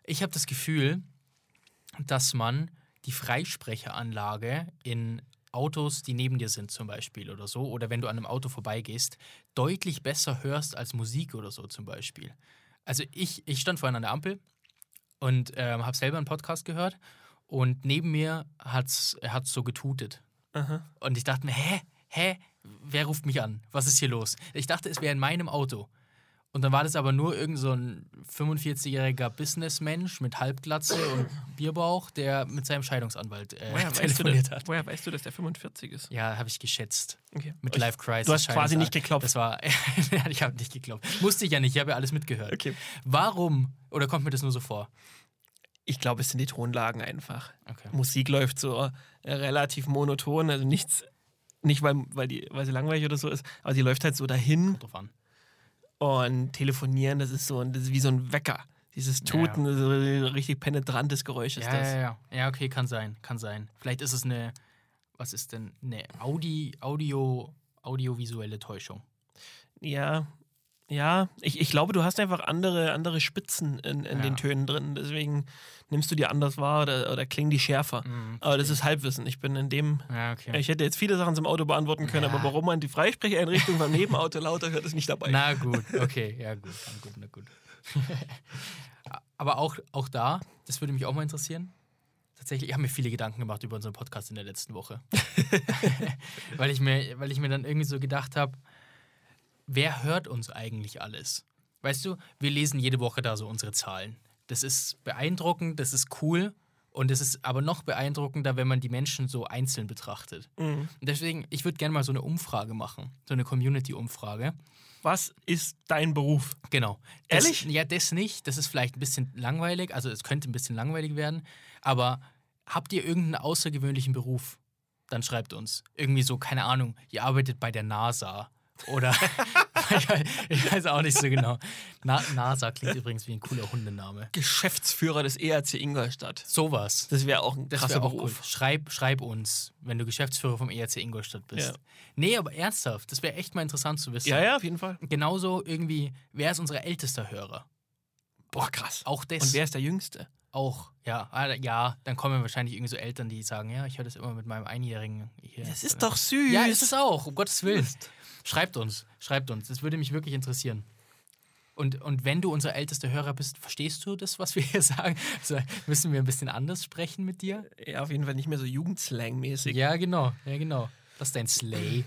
[SPEAKER 1] Ich habe das Gefühl, dass man die Freisprecheranlage in Autos, die neben dir sind zum Beispiel oder so, oder wenn du an einem Auto vorbeigehst, deutlich besser hörst als Musik oder so zum Beispiel. Also ich, ich stand vorhin an der Ampel und ähm, habe selber einen Podcast gehört und neben mir hat es so getutet.
[SPEAKER 2] Aha.
[SPEAKER 1] Und ich dachte mir, hä, hä, wer ruft mich an? Was ist hier los? Ich dachte, es wäre in meinem Auto. Und dann war das aber nur irgend so ein 45-jähriger Businessmensch mit Halbglatze und Bierbauch, der mit seinem Scheidungsanwalt äh,
[SPEAKER 2] Woher, weißt du,
[SPEAKER 1] telefoniert hat.
[SPEAKER 2] woher weißt du, dass der 45 ist?
[SPEAKER 1] Ja, habe ich geschätzt.
[SPEAKER 2] Okay.
[SPEAKER 1] Mit Life Crisis.
[SPEAKER 2] Du hast quasi nicht geklopft.
[SPEAKER 1] Das war, ich habe nicht geklopft. Musste ich ja nicht, ich habe ja alles mitgehört.
[SPEAKER 2] Okay.
[SPEAKER 1] Warum, oder kommt mir das nur so vor?
[SPEAKER 2] Ich glaube, es sind die Tonlagen einfach.
[SPEAKER 1] Okay.
[SPEAKER 2] Musik läuft so äh, relativ monoton, also nichts, nicht weil, weil, die, weil sie langweilig oder so ist, aber sie läuft halt so dahin
[SPEAKER 1] Drauf an.
[SPEAKER 2] Und telefonieren, das ist so das ist wie so ein Wecker. Dieses
[SPEAKER 1] Ja,
[SPEAKER 2] Tuten, so ein richtig penetrantes Geräusch ist
[SPEAKER 1] Ja,
[SPEAKER 2] das.
[SPEAKER 1] ja, ja. Ja, okay, kann sein, kann sein. Vielleicht ist es eine, was ist denn, eine Audi, Audio, audiovisuelle Täuschung.
[SPEAKER 2] Ja, ja. Ich, ich glaube, du hast einfach andere, andere Spitzen in, in
[SPEAKER 1] Ja.
[SPEAKER 2] den Tönen drin. Deswegen nimmst du die anders wahr oder, oder klingen die schärfer.
[SPEAKER 1] Mhm,
[SPEAKER 2] Aber das ist Halbwissen. Ich bin in dem.
[SPEAKER 1] Ja, okay.
[SPEAKER 2] Ich hätte jetzt viele Sachen zum Auto beantworten können,
[SPEAKER 1] Ja.
[SPEAKER 2] aber warum man die Freisprecheinrichtung beim Nebenauto lauter hört, ist nicht dabei.
[SPEAKER 1] Na gut, okay, ja gut, na gut, na gut. Aber auch, auch da, das würde mich auch mal interessieren. Tatsächlich, ich habe mir viele Gedanken gemacht über unseren Podcast in der letzten Woche. weil, ich mir, weil ich mir dann irgendwie so gedacht habe, wer hört uns eigentlich alles? Weißt du, wir lesen jede Woche da so unsere Zahlen. Das ist beeindruckend, das ist cool. Und es ist aber noch beeindruckender, wenn man die Menschen so einzeln betrachtet.
[SPEAKER 2] Mhm.
[SPEAKER 1] Und deswegen, ich würde gerne mal so eine Umfrage machen, so eine Community-Umfrage.
[SPEAKER 2] Was ist dein Beruf?
[SPEAKER 1] Genau. Das,
[SPEAKER 2] Ehrlich?
[SPEAKER 1] Ja, das nicht. Das ist vielleicht ein bisschen langweilig. Also es könnte ein bisschen langweilig werden. Aber habt ihr irgendeinen außergewöhnlichen Beruf? Dann schreibt uns. Irgendwie so, keine Ahnung, ihr arbeitet bei der NASA. Oder ich, weiß, auch nicht so genau. Na, NASA klingt übrigens wie ein cooler Hundename.
[SPEAKER 2] Geschäftsführer des ERC Ingolstadt.
[SPEAKER 1] Sowas.
[SPEAKER 2] Das wäre auch ein
[SPEAKER 1] Das
[SPEAKER 2] krasser
[SPEAKER 1] wäre auch
[SPEAKER 2] Beruf.
[SPEAKER 1] cool. Schreib, schreib uns, wenn du Geschäftsführer vom ERC Ingolstadt bist.
[SPEAKER 2] Ja.
[SPEAKER 1] Nee, aber ernsthaft, das wäre echt mal interessant zu wissen.
[SPEAKER 2] Ja, ja, auf jeden Fall.
[SPEAKER 1] Genauso irgendwie, wer ist unser ältester Hörer?
[SPEAKER 2] Boah, krass.
[SPEAKER 1] Auch das.
[SPEAKER 2] Und wer ist der Jüngste?
[SPEAKER 1] Auch, ja. Ah, Ja, dann kommen wahrscheinlich irgendwie so Eltern, die sagen, ja, ich höre das immer mit meinem Einjährigen hier.
[SPEAKER 2] Das ist doch süß.
[SPEAKER 1] Ja, ist es auch, um Gottes Willen. Schreibt uns, schreibt uns. Das würde mich wirklich interessieren. Und, und wenn du unser ältester Hörer bist, verstehst du das, was wir hier sagen? Also, müssen wir ein bisschen anders sprechen mit dir?
[SPEAKER 2] Ja, auf jeden Fall nicht mehr so Jugendslang-mäßig.
[SPEAKER 1] Ja, genau, ja, genau. Lass dein Slay.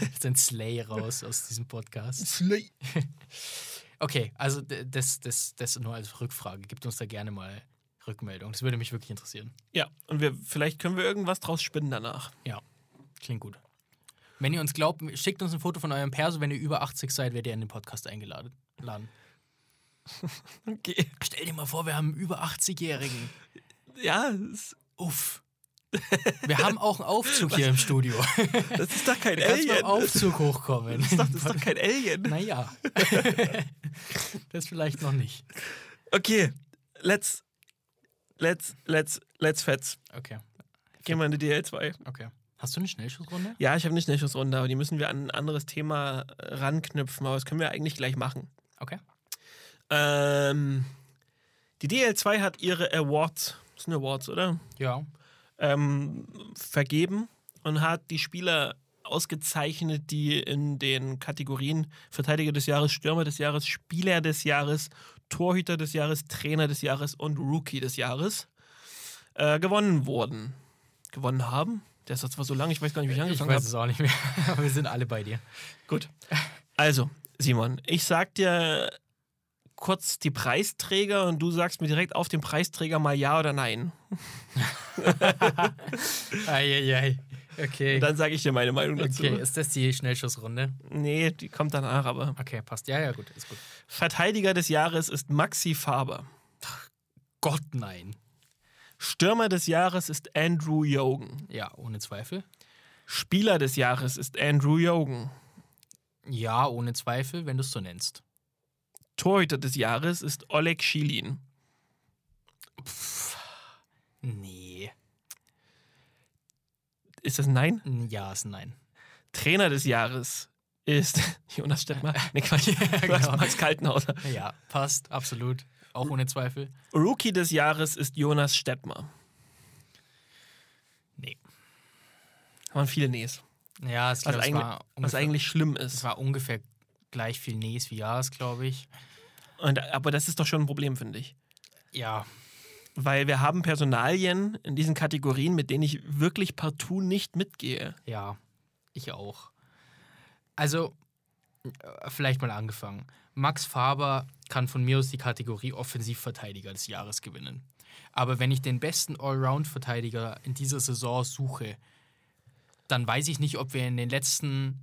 [SPEAKER 1] Lass dein Slay raus aus diesem Podcast.
[SPEAKER 2] Slay.
[SPEAKER 1] Okay, also das, das, das nur als Rückfrage. Gebt uns da gerne mal Rückmeldung. Das würde mich wirklich interessieren.
[SPEAKER 2] Ja, und wir, vielleicht können wir irgendwas draus spinnen danach.
[SPEAKER 1] Ja, klingt gut. Wenn ihr uns glaubt, schickt uns ein Foto von eurem Perso. Wenn ihr über 80 seid, werdet ihr in den Podcast eingeladen. Laden.
[SPEAKER 2] Okay.
[SPEAKER 1] Stell dir mal vor, wir haben einen über 80-Jährigen.
[SPEAKER 2] Ja, das,
[SPEAKER 1] Uff. Wir haben auch einen Aufzug hier im Studio.
[SPEAKER 2] das ist doch kein
[SPEAKER 1] Du kannst
[SPEAKER 2] Alien.
[SPEAKER 1] dem Aufzug hochkommen.
[SPEAKER 2] Das ist, doch, das ist doch kein Alien.
[SPEAKER 1] Naja. das vielleicht noch nicht.
[SPEAKER 2] Okay, let's, let's, let's, let's fetz.
[SPEAKER 1] Okay,
[SPEAKER 2] Gehen wir in die DL2.
[SPEAKER 1] okay. Hast du eine Schnellschussrunde?
[SPEAKER 2] Ja, ich habe eine Schnellschussrunde, aber die müssen wir an ein anderes Thema ranknüpfen, aber das können wir eigentlich gleich machen.
[SPEAKER 1] Okay.
[SPEAKER 2] Ähm, die DL2 hat ihre Awards, das sind Awards, oder?
[SPEAKER 1] Ja.
[SPEAKER 2] Ähm, vergeben und hat die Spieler ausgezeichnet, die in den Kategorien Verteidiger des Jahres, Stürmer des Jahres, Spieler des Jahres, Torhüter des Jahres, Trainer des Jahres und Rookie des Jahres äh, gewonnen wurden. Gewonnen haben? Der Satz war so lang, ich weiß gar nicht, wie ich
[SPEAKER 1] Ich
[SPEAKER 2] angefangen
[SPEAKER 1] weiß
[SPEAKER 2] habe.
[SPEAKER 1] es auch nicht mehr. Aber wir sind alle bei dir.
[SPEAKER 2] Gut. Also, Simon, ich sag dir kurz die Preisträger und du sagst mir direkt auf den Preisträger mal ja oder nein.
[SPEAKER 1] Eieiei. Okay.
[SPEAKER 2] Und dann sage ich dir meine Meinung dazu.
[SPEAKER 1] okay, ist das die Schnellschussrunde?
[SPEAKER 2] Nee, die kommt danach, aber.
[SPEAKER 1] Okay, passt. Ja, ja, gut, ist gut.
[SPEAKER 2] Verteidiger des Jahres ist Maxi Faber.
[SPEAKER 1] Gott, nein.
[SPEAKER 2] Stürmer des Jahres ist Andrew Jogen.
[SPEAKER 1] Ja, ohne Zweifel.
[SPEAKER 2] Spieler des Jahres ist Andrew Jogen.
[SPEAKER 1] Ja, ohne Zweifel, wenn du es so nennst.
[SPEAKER 2] Torhüter des Jahres ist Oleg Schilin.
[SPEAKER 1] Nee.
[SPEAKER 2] Ist das ein Nein?
[SPEAKER 1] Ja, ist ein Nein.
[SPEAKER 2] Trainer des Jahres ist Jonas Stettmer. Nee, Quatsch.
[SPEAKER 1] genau.
[SPEAKER 2] Max Kaltenhauser.
[SPEAKER 1] Ja, passt, absolut. Auch ohne Zweifel.
[SPEAKER 2] Rookie des Jahres ist Jonas Stettmer.
[SPEAKER 1] Nee.
[SPEAKER 2] Waren viele Nees.
[SPEAKER 1] Ja, es,
[SPEAKER 2] Was,
[SPEAKER 1] glaub, es,
[SPEAKER 2] eigentlich,
[SPEAKER 1] war,
[SPEAKER 2] was
[SPEAKER 1] ungefähr,
[SPEAKER 2] eigentlich schlimm
[SPEAKER 1] es
[SPEAKER 2] ist.
[SPEAKER 1] war ungefähr gleich viel Nees wie Ja's, glaube ich.
[SPEAKER 2] Und, aber das ist doch schon ein Problem, finde ich.
[SPEAKER 1] Ja,
[SPEAKER 2] Weil wir haben Personalien in diesen Kategorien, mit denen ich wirklich partout nicht mitgehe.
[SPEAKER 1] ja, ich auch. Also, äh, vielleicht mal angefangen. Max Faber kann von mir aus die Kategorie Offensivverteidiger des Jahres gewinnen. Aber wenn ich den besten Allround-Verteidiger in dieser Saison suche, dann weiß ich nicht, ob wir in den letzten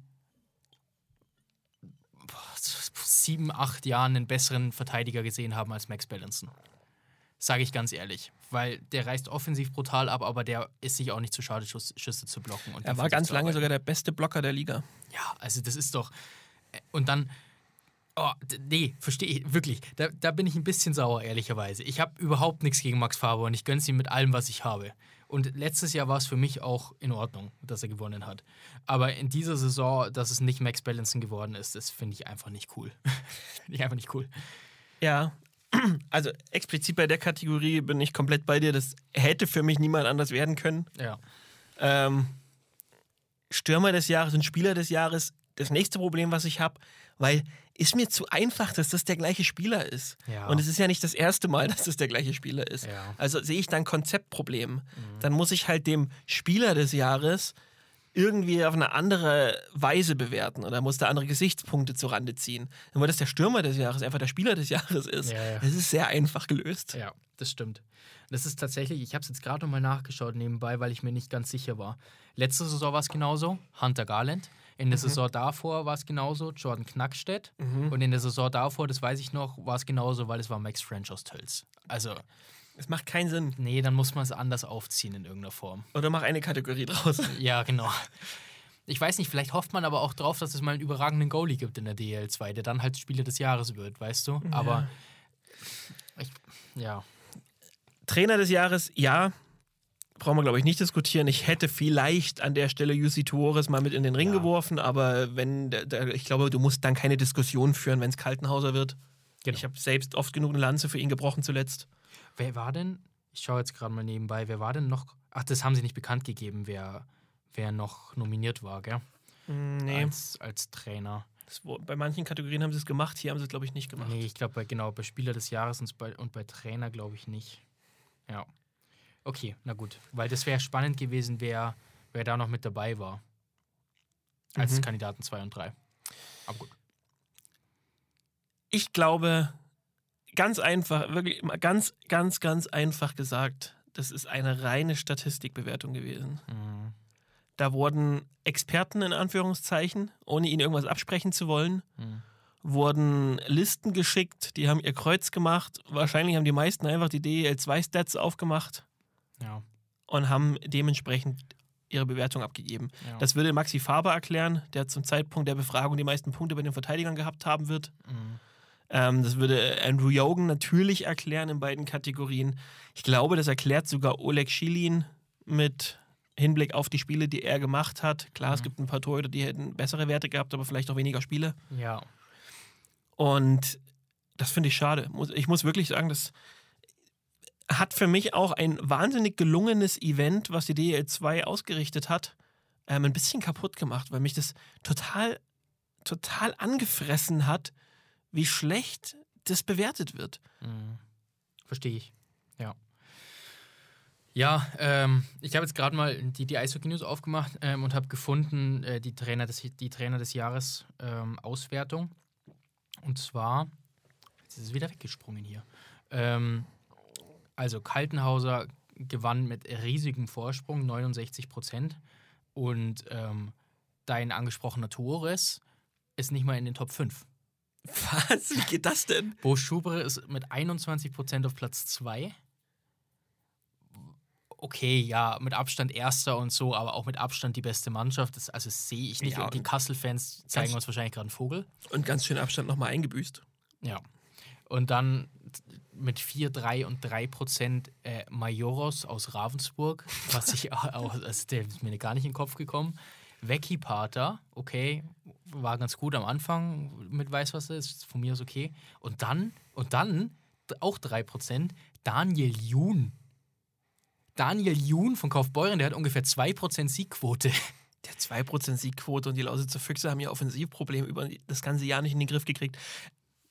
[SPEAKER 1] sieben, acht Jahren einen besseren Verteidiger gesehen haben als Max Bellinson. Sage ich ganz ehrlich. Weil der reißt offensiv brutal ab, aber der ist sich auch nicht zu schade, Schuss, Schüsse zu blocken. Und
[SPEAKER 2] Er war ganz lange sogar der beste Blocker der Liga.
[SPEAKER 1] Ja, also das ist doch. äh, Und dann. Oh, nee, verstehe ich, wirklich. Da, da bin ich ein bisschen sauer, ehrlicherweise. Ich habe überhaupt nichts gegen Max Faber und ich gönn's ihm mit allem, was ich habe. Und letztes Jahr war es für mich auch in Ordnung, dass er gewonnen hat. Aber in dieser Saison, dass es nicht Max Bellinson geworden ist, das finde ich einfach nicht cool. finde ich einfach nicht cool.
[SPEAKER 2] Ja. Also explizit bei der Kategorie bin ich komplett bei dir. Das hätte für mich niemand anders werden können.
[SPEAKER 1] Ja.
[SPEAKER 2] Ähm, Stürmer des Jahres und Spieler des Jahres. Das nächste Problem, was ich habe, weil ist mir zu einfach, dass das der gleiche Spieler ist.
[SPEAKER 1] Ja.
[SPEAKER 2] Und es ist ja nicht das erste Mal, dass das der gleiche Spieler ist.
[SPEAKER 1] Ja.
[SPEAKER 2] Also sehe ich da ein Konzeptproblem. Dann muss ich halt dem Spieler des Jahres irgendwie auf eine andere Weise bewerten oder muss da andere Gesichtspunkte zurande ziehen. Nur dass der Stürmer des Jahres einfach der Spieler des Jahres ist.
[SPEAKER 1] Ja, ja.
[SPEAKER 2] Das ist sehr einfach gelöst.
[SPEAKER 1] Ja, das stimmt. Das ist tatsächlich, ich habe es jetzt gerade nochmal nachgeschaut nebenbei, weil ich mir nicht ganz sicher war. Letzte Saison war es genauso, Hunter Garland. In der Saison davor war es genauso, Jordan Knackstedt. Und in der Saison davor, das weiß ich noch, war es genauso, weil es war Max French aus Tölz. Also,
[SPEAKER 2] Es macht keinen Sinn.
[SPEAKER 1] nee, dann muss man es anders aufziehen in irgendeiner Form.
[SPEAKER 2] Oder mach eine Kategorie draus.
[SPEAKER 1] Ja, genau. Ich weiß nicht, vielleicht hofft man aber auch drauf, dass es mal einen überragenden Goalie gibt in der DL2, der dann halt Spieler des Jahres wird, weißt du? Aber, ich, ja.
[SPEAKER 2] Trainer des Jahres, ja. Brauchen wir, glaube ich, nicht diskutieren. Ich hätte vielleicht an der Stelle UC Tuores mal mit in den Ring
[SPEAKER 1] Ja.
[SPEAKER 2] geworfen, aber wenn, der, ich glaube, du musst dann keine Diskussion führen, wenn es Kaltenhauser wird.
[SPEAKER 1] Genau.
[SPEAKER 2] Ich habe selbst oft genug eine Lanze für ihn gebrochen zuletzt.
[SPEAKER 1] Wer war denn? Ich schaue jetzt gerade mal nebenbei. Wer war denn noch? Ach, das haben sie nicht bekannt gegeben, wer, wer noch nominiert war, gell?
[SPEAKER 2] Nee,
[SPEAKER 1] Als, als Trainer.
[SPEAKER 2] das, bei manchen Kategorien haben sie es gemacht, hier haben sie es, glaube ich, nicht gemacht.
[SPEAKER 1] Nee, ich glaube, bei, genau, bei Spieler des Jahres und bei, und bei Trainer glaube ich nicht. Ja. Okay, na gut. Weil das wäre spannend gewesen, wer, wer da noch mit dabei war. Als
[SPEAKER 2] Mhm.
[SPEAKER 1] Kandidaten 2 und 3. Aber gut.
[SPEAKER 2] Ich glaube, ganz einfach, wirklich mal ganz, ganz, ganz einfach gesagt, das ist eine reine Statistikbewertung gewesen.
[SPEAKER 1] Mhm.
[SPEAKER 2] Da wurden Experten in Anführungszeichen, ohne ihnen irgendwas absprechen zu wollen,
[SPEAKER 1] Mhm.
[SPEAKER 2] wurden Listen geschickt, die haben ihr Kreuz gemacht. Wahrscheinlich haben die meisten einfach die DEL2-Stats aufgemacht
[SPEAKER 1] Ja.
[SPEAKER 2] und haben dementsprechend ihre Bewertung abgegeben.
[SPEAKER 1] ja.
[SPEAKER 2] Das würde Maxi Faber erklären, der zum Zeitpunkt der Befragung die meisten Punkte bei den Verteidigern gehabt haben wird.
[SPEAKER 1] Mhm.
[SPEAKER 2] Ähm, das würde Andrew Jogen natürlich erklären in beiden Kategorien. Ich glaube, das erklärt sogar Oleg Schilin mit Hinblick auf die Spiele, die er gemacht hat. Klar, es
[SPEAKER 1] Mhm.
[SPEAKER 2] gibt ein paar Torhüter, die hätten bessere Werte gehabt, aber vielleicht auch weniger Spiele.
[SPEAKER 1] Ja.
[SPEAKER 2] Und das finde ich schade. Ich muss wirklich sagen, das hat für mich auch ein wahnsinnig gelungenes Event, was die DL 2 ausgerichtet hat, ähm, ein bisschen kaputt gemacht, weil mich das total, total angefressen hat, wie schlecht das bewertet wird.
[SPEAKER 1] Mhm. Verstehe ich. Ja. Ja, ähm, ich habe jetzt gerade mal die, die Eishockey News aufgemacht ähm, und habe gefunden, äh, die, Trainer des, die Trainer des Jahres ähm, Auswertung. Und zwar, jetzt ist es wieder weggesprungen hier. Ähm, also Kaltenhauser gewann mit riesigem Vorsprung, 69 Prozent. Und ähm, dein angesprochener Torres ist nicht mal in den Top 5.
[SPEAKER 2] Was? Wie geht das denn?
[SPEAKER 1] Bo Schubre ist mit 21% auf Platz 2. Okay, ja, mit Abstand Erster und so, aber auch mit Abstand die beste Mannschaft. Das, also sehe ich nicht.
[SPEAKER 2] Ja,
[SPEAKER 1] und die Kassel-Fans zeigen
[SPEAKER 2] ganz-
[SPEAKER 1] uns wahrscheinlich gerade einen Vogel.
[SPEAKER 2] Und ganz schön Abstand nochmal eingebüßt.
[SPEAKER 1] Ja. Und dann mit 4, 3 und 3 Prozent äh, Majoros aus Ravensburg, was ich auch, also der ist mir gar nicht in den Kopf gekommen. Vecchi Pater, okay, war ganz gut am Anfang mit Weißwasser, ist von mir aus okay. Und dann, und dann auch 3 Prozent, Daniel Jun. Daniel Jun von Kaufbeuren, der hat ungefähr 2 Prozent Siegquote.
[SPEAKER 2] Der 2% Siegquote und die Lausitzer Füchse haben ihr Offensivproblem über das ganze Jahr nicht in den Griff gekriegt.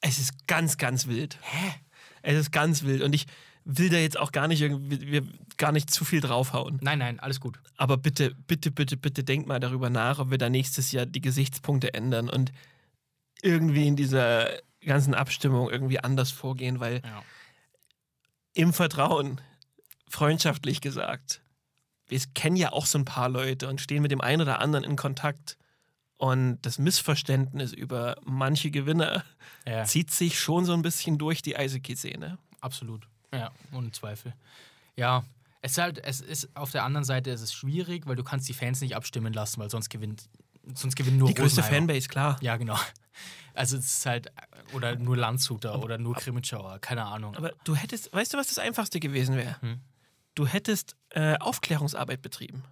[SPEAKER 2] Es ist ganz, ganz wild.
[SPEAKER 1] Hä?
[SPEAKER 2] Es ist ganz wild und ich will da jetzt auch gar nicht irgendwie, gar nicht zu viel draufhauen.
[SPEAKER 1] Nein, nein, alles gut.
[SPEAKER 2] Aber bitte, bitte, bitte, bitte denkt mal darüber nach, ob wir da nächstes Jahr die Gesichtspunkte ändern und irgendwie in dieser ganzen Abstimmung irgendwie anders vorgehen, weil
[SPEAKER 1] Ja.
[SPEAKER 2] im Vertrauen, freundschaftlich gesagt, wir kennen ja auch so ein paar Leute und stehen mit dem einen oder anderen in Kontakt. Und das Missverständnis über manche Gewinner
[SPEAKER 1] Ja.
[SPEAKER 2] zieht sich schon so ein bisschen durch die Eishockey-Szene.
[SPEAKER 1] Absolut. Ja, ohne Zweifel. Ja, es ist halt, es ist auf der anderen Seite ist es schwierig, weil du kannst die Fans nicht abstimmen lassen, weil sonst gewinnt, sonst gewinnen nur
[SPEAKER 2] Die größte. Fanbase, klar.
[SPEAKER 1] Ja, genau. Also es ist halt, oder nur Landshuter oder nur Krimitschauer, keine Ahnung.
[SPEAKER 2] Aber du hättest, weißt du, was das Einfachste gewesen wäre?
[SPEAKER 1] Hm.
[SPEAKER 2] Du hättest äh, Aufklärungsarbeit betrieben.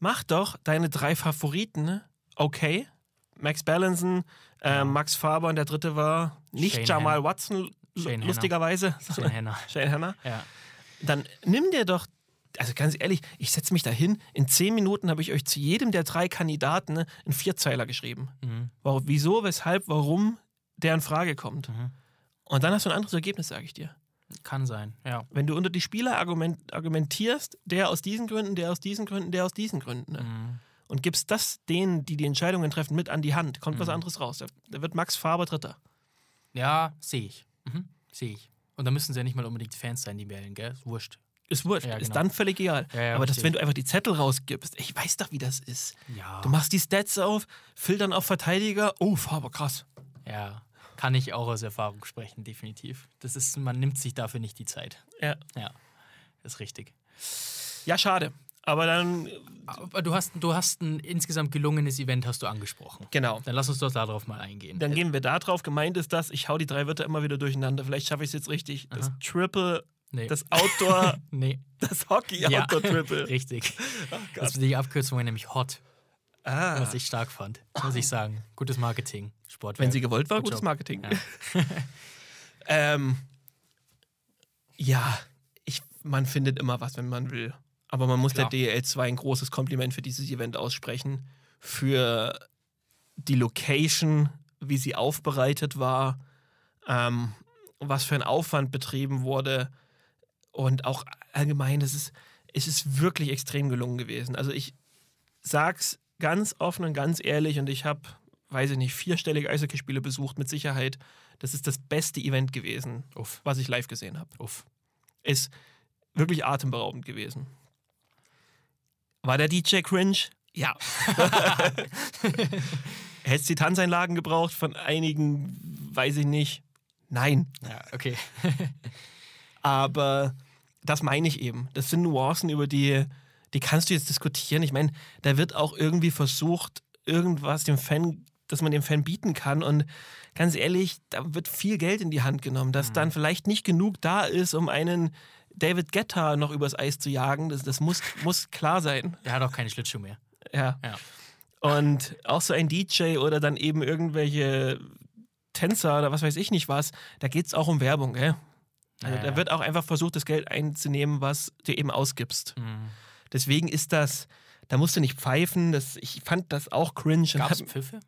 [SPEAKER 2] Mach doch deine drei Favoriten, okay. Max Ballinson, äh. Max Faber und der dritte war nicht
[SPEAKER 1] Shane
[SPEAKER 2] Jamal
[SPEAKER 1] Hanna.
[SPEAKER 2] Watson,
[SPEAKER 1] Shane Hanna.
[SPEAKER 2] lustigerweise.
[SPEAKER 1] Shane Henner.
[SPEAKER 2] Shane Hanna.
[SPEAKER 1] Ja.
[SPEAKER 2] Dann nimm dir doch, also ganz ehrlich, ich setze mich da hin. In zehn Minuten habe ich euch zu jedem der drei Kandidaten ne, einen Vierzeiler geschrieben.
[SPEAKER 1] Mhm.
[SPEAKER 2] Warum, wieso, weshalb, warum der in Frage kommt.
[SPEAKER 1] Mhm.
[SPEAKER 2] Und dann hast du ein anderes Ergebnis, sage ich dir.
[SPEAKER 1] Kann sein, ja.
[SPEAKER 2] Wenn du unter die Spieler argument, argumentierst, der aus diesen Gründen, der aus diesen Gründen, der aus diesen Gründen, ne?
[SPEAKER 1] Mhm.
[SPEAKER 2] und gibst das denen, die die Entscheidungen treffen, mit an die Hand, kommt was
[SPEAKER 1] Mhm.
[SPEAKER 2] anderes raus. Da, da wird Max Faber Dritter.
[SPEAKER 1] Ja, sehe ich. Mhm. Sehe ich. Und da müssen sie ja nicht mal unbedingt Fans sein, die wählen, gell? Ist wurscht.
[SPEAKER 2] Ist wurscht,
[SPEAKER 1] Ja,
[SPEAKER 2] ist
[SPEAKER 1] genau.
[SPEAKER 2] dann völlig egal.
[SPEAKER 1] Ja,
[SPEAKER 2] Aber das, wenn du einfach die Zettel rausgibst, ich weiß doch, wie das ist. Du machst die Stats auf, filtern auf Verteidiger, oh, Faber, krass.
[SPEAKER 1] Ja. Kann ich auch aus Erfahrung sprechen, definitiv. Das ist, man nimmt sich dafür nicht die Zeit.
[SPEAKER 2] Ja,
[SPEAKER 1] Ja. Ist richtig.
[SPEAKER 2] ja schade. Aber dann,
[SPEAKER 1] Aber du hast, du hast ein insgesamt gelungenes Event, hast du angesprochen.
[SPEAKER 2] genau.
[SPEAKER 1] Dann lass uns doch darauf mal eingehen.
[SPEAKER 2] Dann gehen wir da drauf. Gemeint ist das, ich hau die drei Wörter immer wieder durcheinander. Vielleicht schaffe ich es jetzt richtig. Das
[SPEAKER 1] Aha.
[SPEAKER 2] Triple,
[SPEAKER 1] nee.
[SPEAKER 2] das Outdoor,
[SPEAKER 1] nee.
[SPEAKER 2] das
[SPEAKER 1] Ja,
[SPEAKER 2] Hockey-Outdoor-Triple.
[SPEAKER 1] richtig.
[SPEAKER 2] Oh
[SPEAKER 1] Das die Abkürzung war nämlich HOT,
[SPEAKER 2] Ah,
[SPEAKER 1] was ich stark fand. Muss ich sagen. Gutes Marketing. Sport.
[SPEAKER 2] wenn sie gewollt war,
[SPEAKER 1] Good
[SPEAKER 2] gutes
[SPEAKER 1] job.
[SPEAKER 2] Marketing.
[SPEAKER 1] Ja.
[SPEAKER 2] ähm, ja, ich, man findet immer was, wenn man will. Aber man muss
[SPEAKER 1] Klar.
[SPEAKER 2] der DL 2 ein großes Kompliment für dieses Event aussprechen. Für die Location, wie sie aufbereitet war, ähm, was für ein Aufwand betrieben wurde und auch allgemein, es ist, es ist wirklich extrem gelungen gewesen. Also ich sag's ganz offen und ganz ehrlich und ich habe, weiß ich nicht, vierstellige Eishockeyspiele besucht mit Sicherheit. Das ist das beste Event gewesen,
[SPEAKER 1] Uff,
[SPEAKER 2] was ich live gesehen habe.
[SPEAKER 1] uff.
[SPEAKER 2] Ist wirklich atemberaubend gewesen. War der DJ cringe? Ja. Hättest die Tanzeinlagen gebraucht von einigen, weiß ich nicht. Nein.
[SPEAKER 1] Ja, okay.
[SPEAKER 2] Aber das meine ich eben. Das sind Nuancen, über die, die kannst du jetzt diskutieren. Ich meine, da wird auch irgendwie versucht, irgendwas dem Fan, dass man dem Fan bieten kann. Und ganz ehrlich, da wird viel Geld in die Hand genommen, dass dann vielleicht nicht genug da ist, um einen David Guetta noch übers Eis zu jagen, das, das muss, muss klar sein.
[SPEAKER 1] Der hat auch keine Schlittschuhe mehr.
[SPEAKER 2] Ja.
[SPEAKER 1] Ja.
[SPEAKER 2] Und auch so ein DJ oder dann eben irgendwelche Tänzer oder was weiß ich nicht was, da geht es auch um Werbung, gell? Also
[SPEAKER 1] Ja,
[SPEAKER 2] da
[SPEAKER 1] ja.
[SPEAKER 2] wird auch einfach versucht, das Geld einzunehmen, was du eben ausgibst.
[SPEAKER 1] Mhm.
[SPEAKER 2] Deswegen ist das, da musst du nicht pfeifen. Das, ich fand das auch cringe.
[SPEAKER 1] Gab es Pfiffe?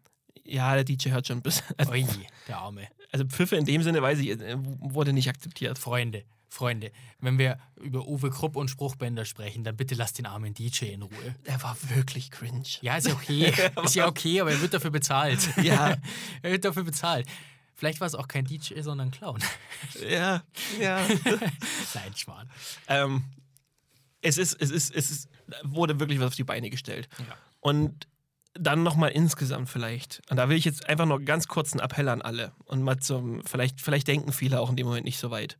[SPEAKER 2] Ja, der DJ hört schon ein bisschen. Also,
[SPEAKER 1] Ui, der Arme.
[SPEAKER 2] also Pfiffe in dem Sinne, weiß ich, äh, wurde nicht akzeptiert.
[SPEAKER 1] Freunde, Freunde, wenn wir über Uwe Krupp und Spruchbänder sprechen, dann bitte lasst den armen DJ in Ruhe.
[SPEAKER 2] Der war wirklich cringe.
[SPEAKER 1] Ja, ist ja okay. ist ja okay, aber er wird dafür bezahlt.
[SPEAKER 2] Ja.
[SPEAKER 1] er wird dafür bezahlt. Vielleicht war es auch kein DJ, sondern ein Clown.
[SPEAKER 2] Ja, ja.
[SPEAKER 1] Nein, Schwan.
[SPEAKER 2] ähm, es ist, es ist, es ist, wurde wirklich was auf die Beine gestellt.
[SPEAKER 1] Ja.
[SPEAKER 2] Und dann nochmal insgesamt vielleicht. Und da will ich jetzt einfach noch ganz kurz einen Appell an alle. Und mal zum, vielleicht, vielleicht denken viele auch in dem Moment nicht so weit.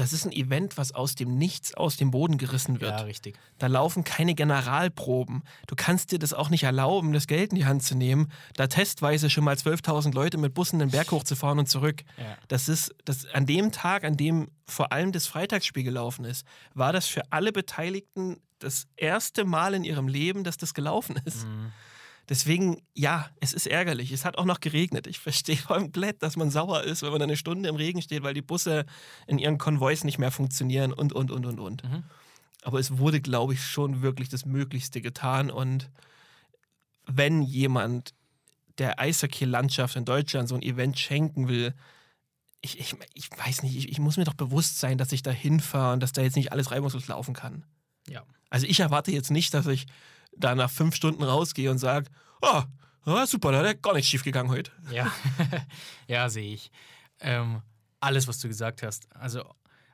[SPEAKER 2] Das ist ein Event, was aus dem Nichts aus dem Boden gerissen wird.
[SPEAKER 1] Ja, richtig.
[SPEAKER 2] Da laufen keine Generalproben. Du kannst dir das auch nicht erlauben, das Geld in die Hand zu nehmen, da testweise schon mal 12.000 Leute mit Bussen den Berg hochzufahren und zurück.
[SPEAKER 1] Ja.
[SPEAKER 2] Das ist, das, an dem Tag, an dem vor allem das Freitagsspiel gelaufen ist, war das für alle Beteiligten das erste Mal in ihrem Leben, dass das gelaufen ist.
[SPEAKER 1] Mhm.
[SPEAKER 2] Deswegen, ja, es ist ärgerlich. Es hat auch noch geregnet. Ich verstehe komplett, dass man sauer ist, wenn man eine Stunde im Regen steht, weil die Busse in ihren Konvois nicht mehr funktionieren und, und, und, und, und.
[SPEAKER 1] Mhm.
[SPEAKER 2] Aber es wurde, glaube ich, schon wirklich das Möglichste getan. Und wenn jemand der Eishockey-Landschaft in Deutschland so ein Event schenken will, ich, ich, ich weiß nicht, ich, ich muss mir doch bewusst sein, dass ich da hinfahre und dass da jetzt nicht alles reibungslos laufen kann.
[SPEAKER 1] Ja.
[SPEAKER 2] Also ich erwarte jetzt nicht, dass ich da nach fünf Stunden rausgehe und sage, oh, ah, super, da hat gar nichts schief gegangen heute.
[SPEAKER 1] Ja, ja sehe ich. Ähm, alles, was du gesagt hast. Also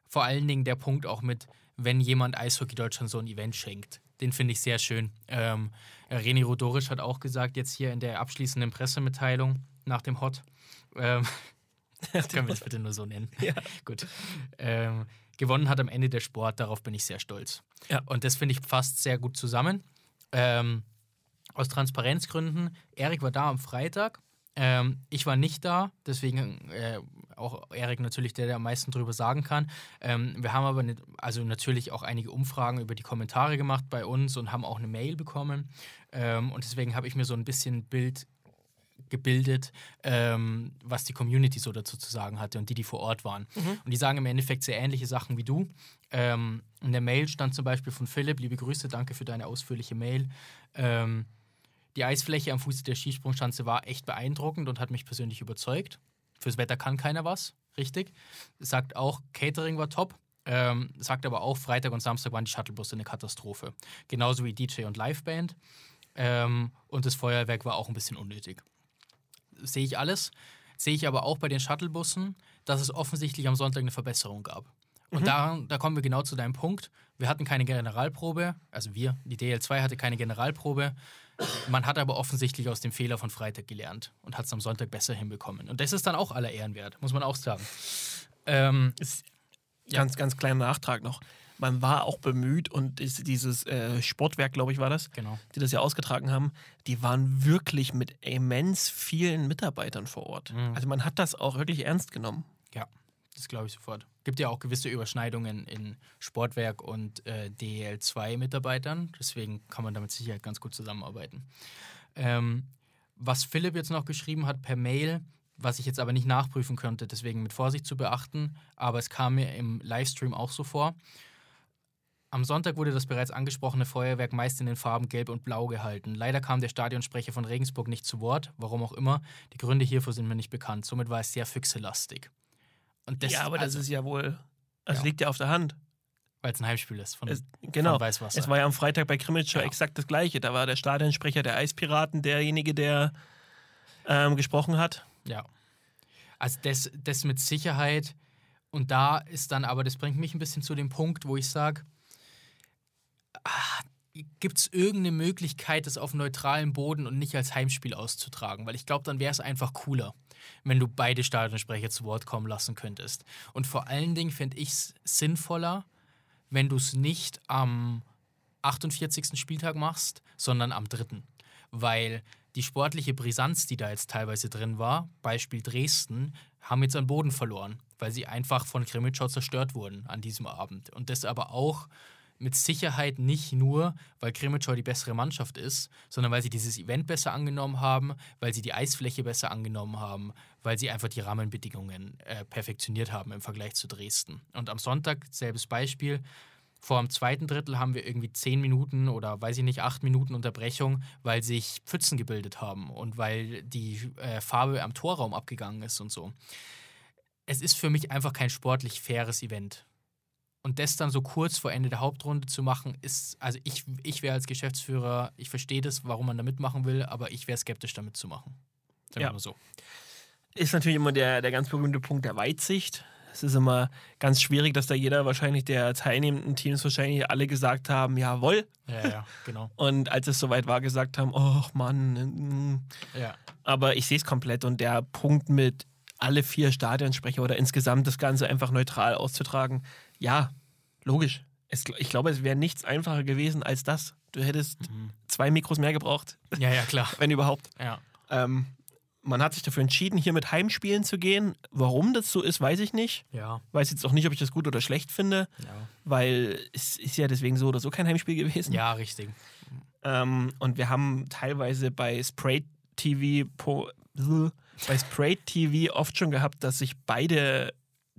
[SPEAKER 1] vor allen Dingen der Punkt auch mit, wenn jemand Eishockey Deutschland so ein Event schenkt. Den finde ich sehr schön. Ähm, René Rodorisch hat auch gesagt, jetzt hier in der abschließenden Pressemitteilung nach dem Hot, ähm, können wir das bitte nur so nennen?
[SPEAKER 2] Ja.
[SPEAKER 1] Gut. Ähm, gewonnen hat am Ende der Sport, darauf bin ich sehr stolz.
[SPEAKER 2] Ja.
[SPEAKER 1] Und das finde ich fasst sehr gut zusammen. Ähm, aus Transparenzgründen, Erik war da am Freitag. Ähm, ich war nicht da, deswegen äh, auch Erik natürlich der, der am meisten drüber sagen kann. Ähm, wir haben aber nicht, also natürlich auch einige Umfragen über die Kommentare gemacht bei uns und haben auch eine Mail bekommen. Ähm, und deswegen habe ich mir so ein bisschen Bild gebildet, ähm, was die Community so dazu zu sagen hatte und die, die vor Ort waren. Und die sagen im Endeffekt sehr ähnliche Sachen wie du. Ähm, in der Mail stand zum Beispiel von Philipp, liebe Grüße, danke für deine ausführliche Mail. Ähm, die Eisfläche am Fuße der Skisprungschanze war echt beeindruckend und hat mich persönlich überzeugt. Fürs Wetter kann keiner was, richtig. Sagt auch, Catering war top. Ähm, sagt aber auch, Freitag und Samstag waren die Shuttlebusse eine Katastrophe. Genauso wie DJ und Liveband. Ähm, und das Feuerwerk war auch ein bisschen unnötig. Sehe ich alles. Sehe ich aber auch bei den Shuttlebussen, dass es offensichtlich am Sonntag eine Verbesserung gab. Und da, da kommen wir genau zu deinem Punkt. Wir hatten keine Generalprobe, also wir, die DL2 hatte keine Generalprobe. Man hat aber offensichtlich aus dem Fehler von Freitag gelernt und hat es am Sonntag besser hinbekommen. Und das ist dann auch aller Ehren wert, muss man auch sagen. Ähm, Ja.
[SPEAKER 2] Ganz, ganz kleiner Nachtrag noch. Man war auch bemüht und ist dieses äh, Sportwerk, glaube ich, war das,
[SPEAKER 1] genau.
[SPEAKER 2] die das ja ausgetragen haben, die waren wirklich mit immens vielen Mitarbeitern vor Ort.
[SPEAKER 1] Mhm.
[SPEAKER 2] Also man hat das auch wirklich ernst genommen.
[SPEAKER 1] Ja, das glaube ich sofort. Gibt ja auch gewisse Überschneidungen in Sportwerk und äh, DL2-Mitarbeitern. Deswegen kann man da mit Sicherheit ganz gut zusammenarbeiten. Ähm, was Philipp jetzt noch geschrieben hat per Mail, was ich jetzt aber nicht nachprüfen könnte, deswegen mit Vorsicht zu beachten, aber es kam mir im Livestream auch so vor. Am Sonntag wurde das bereits angesprochene Feuerwerk meist in den Farben Gelb und Blau gehalten. Leider kam der Stadionsprecher von Regensburg nicht zu Wort, warum auch immer. Die Gründe hierfür sind mir nicht bekannt. Somit war es sehr füchselastig. Und das,
[SPEAKER 2] ja, aber das
[SPEAKER 1] also,
[SPEAKER 2] ist ja wohl, das
[SPEAKER 1] Ja.
[SPEAKER 2] liegt ja auf der Hand.
[SPEAKER 1] weil es ein Heimspiel ist von,
[SPEAKER 2] Es, genau.
[SPEAKER 1] von Weißwasser.
[SPEAKER 2] Es war ja am Freitag bei Krimitschau
[SPEAKER 1] Ja.
[SPEAKER 2] exakt das Gleiche. Da war der Stadionsprecher der Eispiraten derjenige, der ähm, gesprochen hat.
[SPEAKER 1] Ja. Also das, das mit Sicherheit. Und da ist dann aber, das bringt mich ein bisschen zu dem Punkt, wo ich sage, gibt es irgendeine Möglichkeit, das auf neutralem Boden und nicht als Heimspiel auszutragen? Weil ich glaube, dann wäre es einfach cooler, wenn du beide Stadionsprecher zu Wort kommen lassen könntest. Und vor allen Dingen fände ich es sinnvoller, wenn du es nicht am 48. Spieltag machst, sondern am 3. Weil die sportliche Brisanz, die da jetzt teilweise drin war, Beispiel Dresden, haben jetzt an Boden verloren. weil sie einfach von Krimitschau zerstört wurden an diesem Abend. Und das aber auch mit Sicherheit nicht nur, weil Krimitschau die bessere Mannschaft ist, sondern weil sie dieses Event besser angenommen haben, weil sie die Eisfläche besser angenommen haben, weil sie einfach die Rahmenbedingungen äh, perfektioniert haben im Vergleich zu Dresden. Und am Sonntag, selbes Beispiel, vor dem zweiten Drittel haben wir irgendwie zehn Minuten oder weiß ich nicht, acht Minuten Unterbrechung, weil sich Pfützen gebildet haben und weil die äh, Farbe am Torraum abgegangen ist und so. Es ist für mich einfach kein sportlich faires Event. Und das dann so kurz vor Ende der Hauptrunde zu machen, ist, also ich, ich wäre als Geschäftsführer, ich verstehe das, warum man da mitmachen will, aber ich wäre skeptisch damit zu machen. Sagen
[SPEAKER 2] Ja.
[SPEAKER 1] wir mal so.
[SPEAKER 2] Ist natürlich immer der, der ganz berühmte Punkt der Weitsicht. Es ist immer ganz schwierig, dass da jeder wahrscheinlich der teilnehmenden Teams wahrscheinlich alle gesagt haben, jawohl.
[SPEAKER 1] Ja, ja, genau.
[SPEAKER 2] Und als es soweit war, gesagt haben, oh Mann. mm.
[SPEAKER 1] Ja.
[SPEAKER 2] Aber ich sehe es komplett und der Punkt mit alle vier Stadionsprecher oder insgesamt das Ganze einfach neutral auszutragen, ja, logisch. Es, ich glaube, es wäre nichts einfacher gewesen als das. Du hättest zwei Mikros mehr gebraucht,
[SPEAKER 1] ja, ja, klar.
[SPEAKER 2] wenn überhaupt.
[SPEAKER 1] Ja.
[SPEAKER 2] Ähm, man hat sich dafür entschieden, hier mit Heimspielen zu gehen. Warum das so ist, weiß ich nicht.
[SPEAKER 1] Ja.
[SPEAKER 2] Weiß jetzt auch nicht, ob ich das gut oder schlecht finde,
[SPEAKER 1] Ja,
[SPEAKER 2] weil es ist ja deswegen so oder so kein Heimspiel gewesen.
[SPEAKER 1] ja richtig.
[SPEAKER 2] Ähm, und wir haben teilweise bei Spray TV bei Spray TV oft schon gehabt, dass sich beide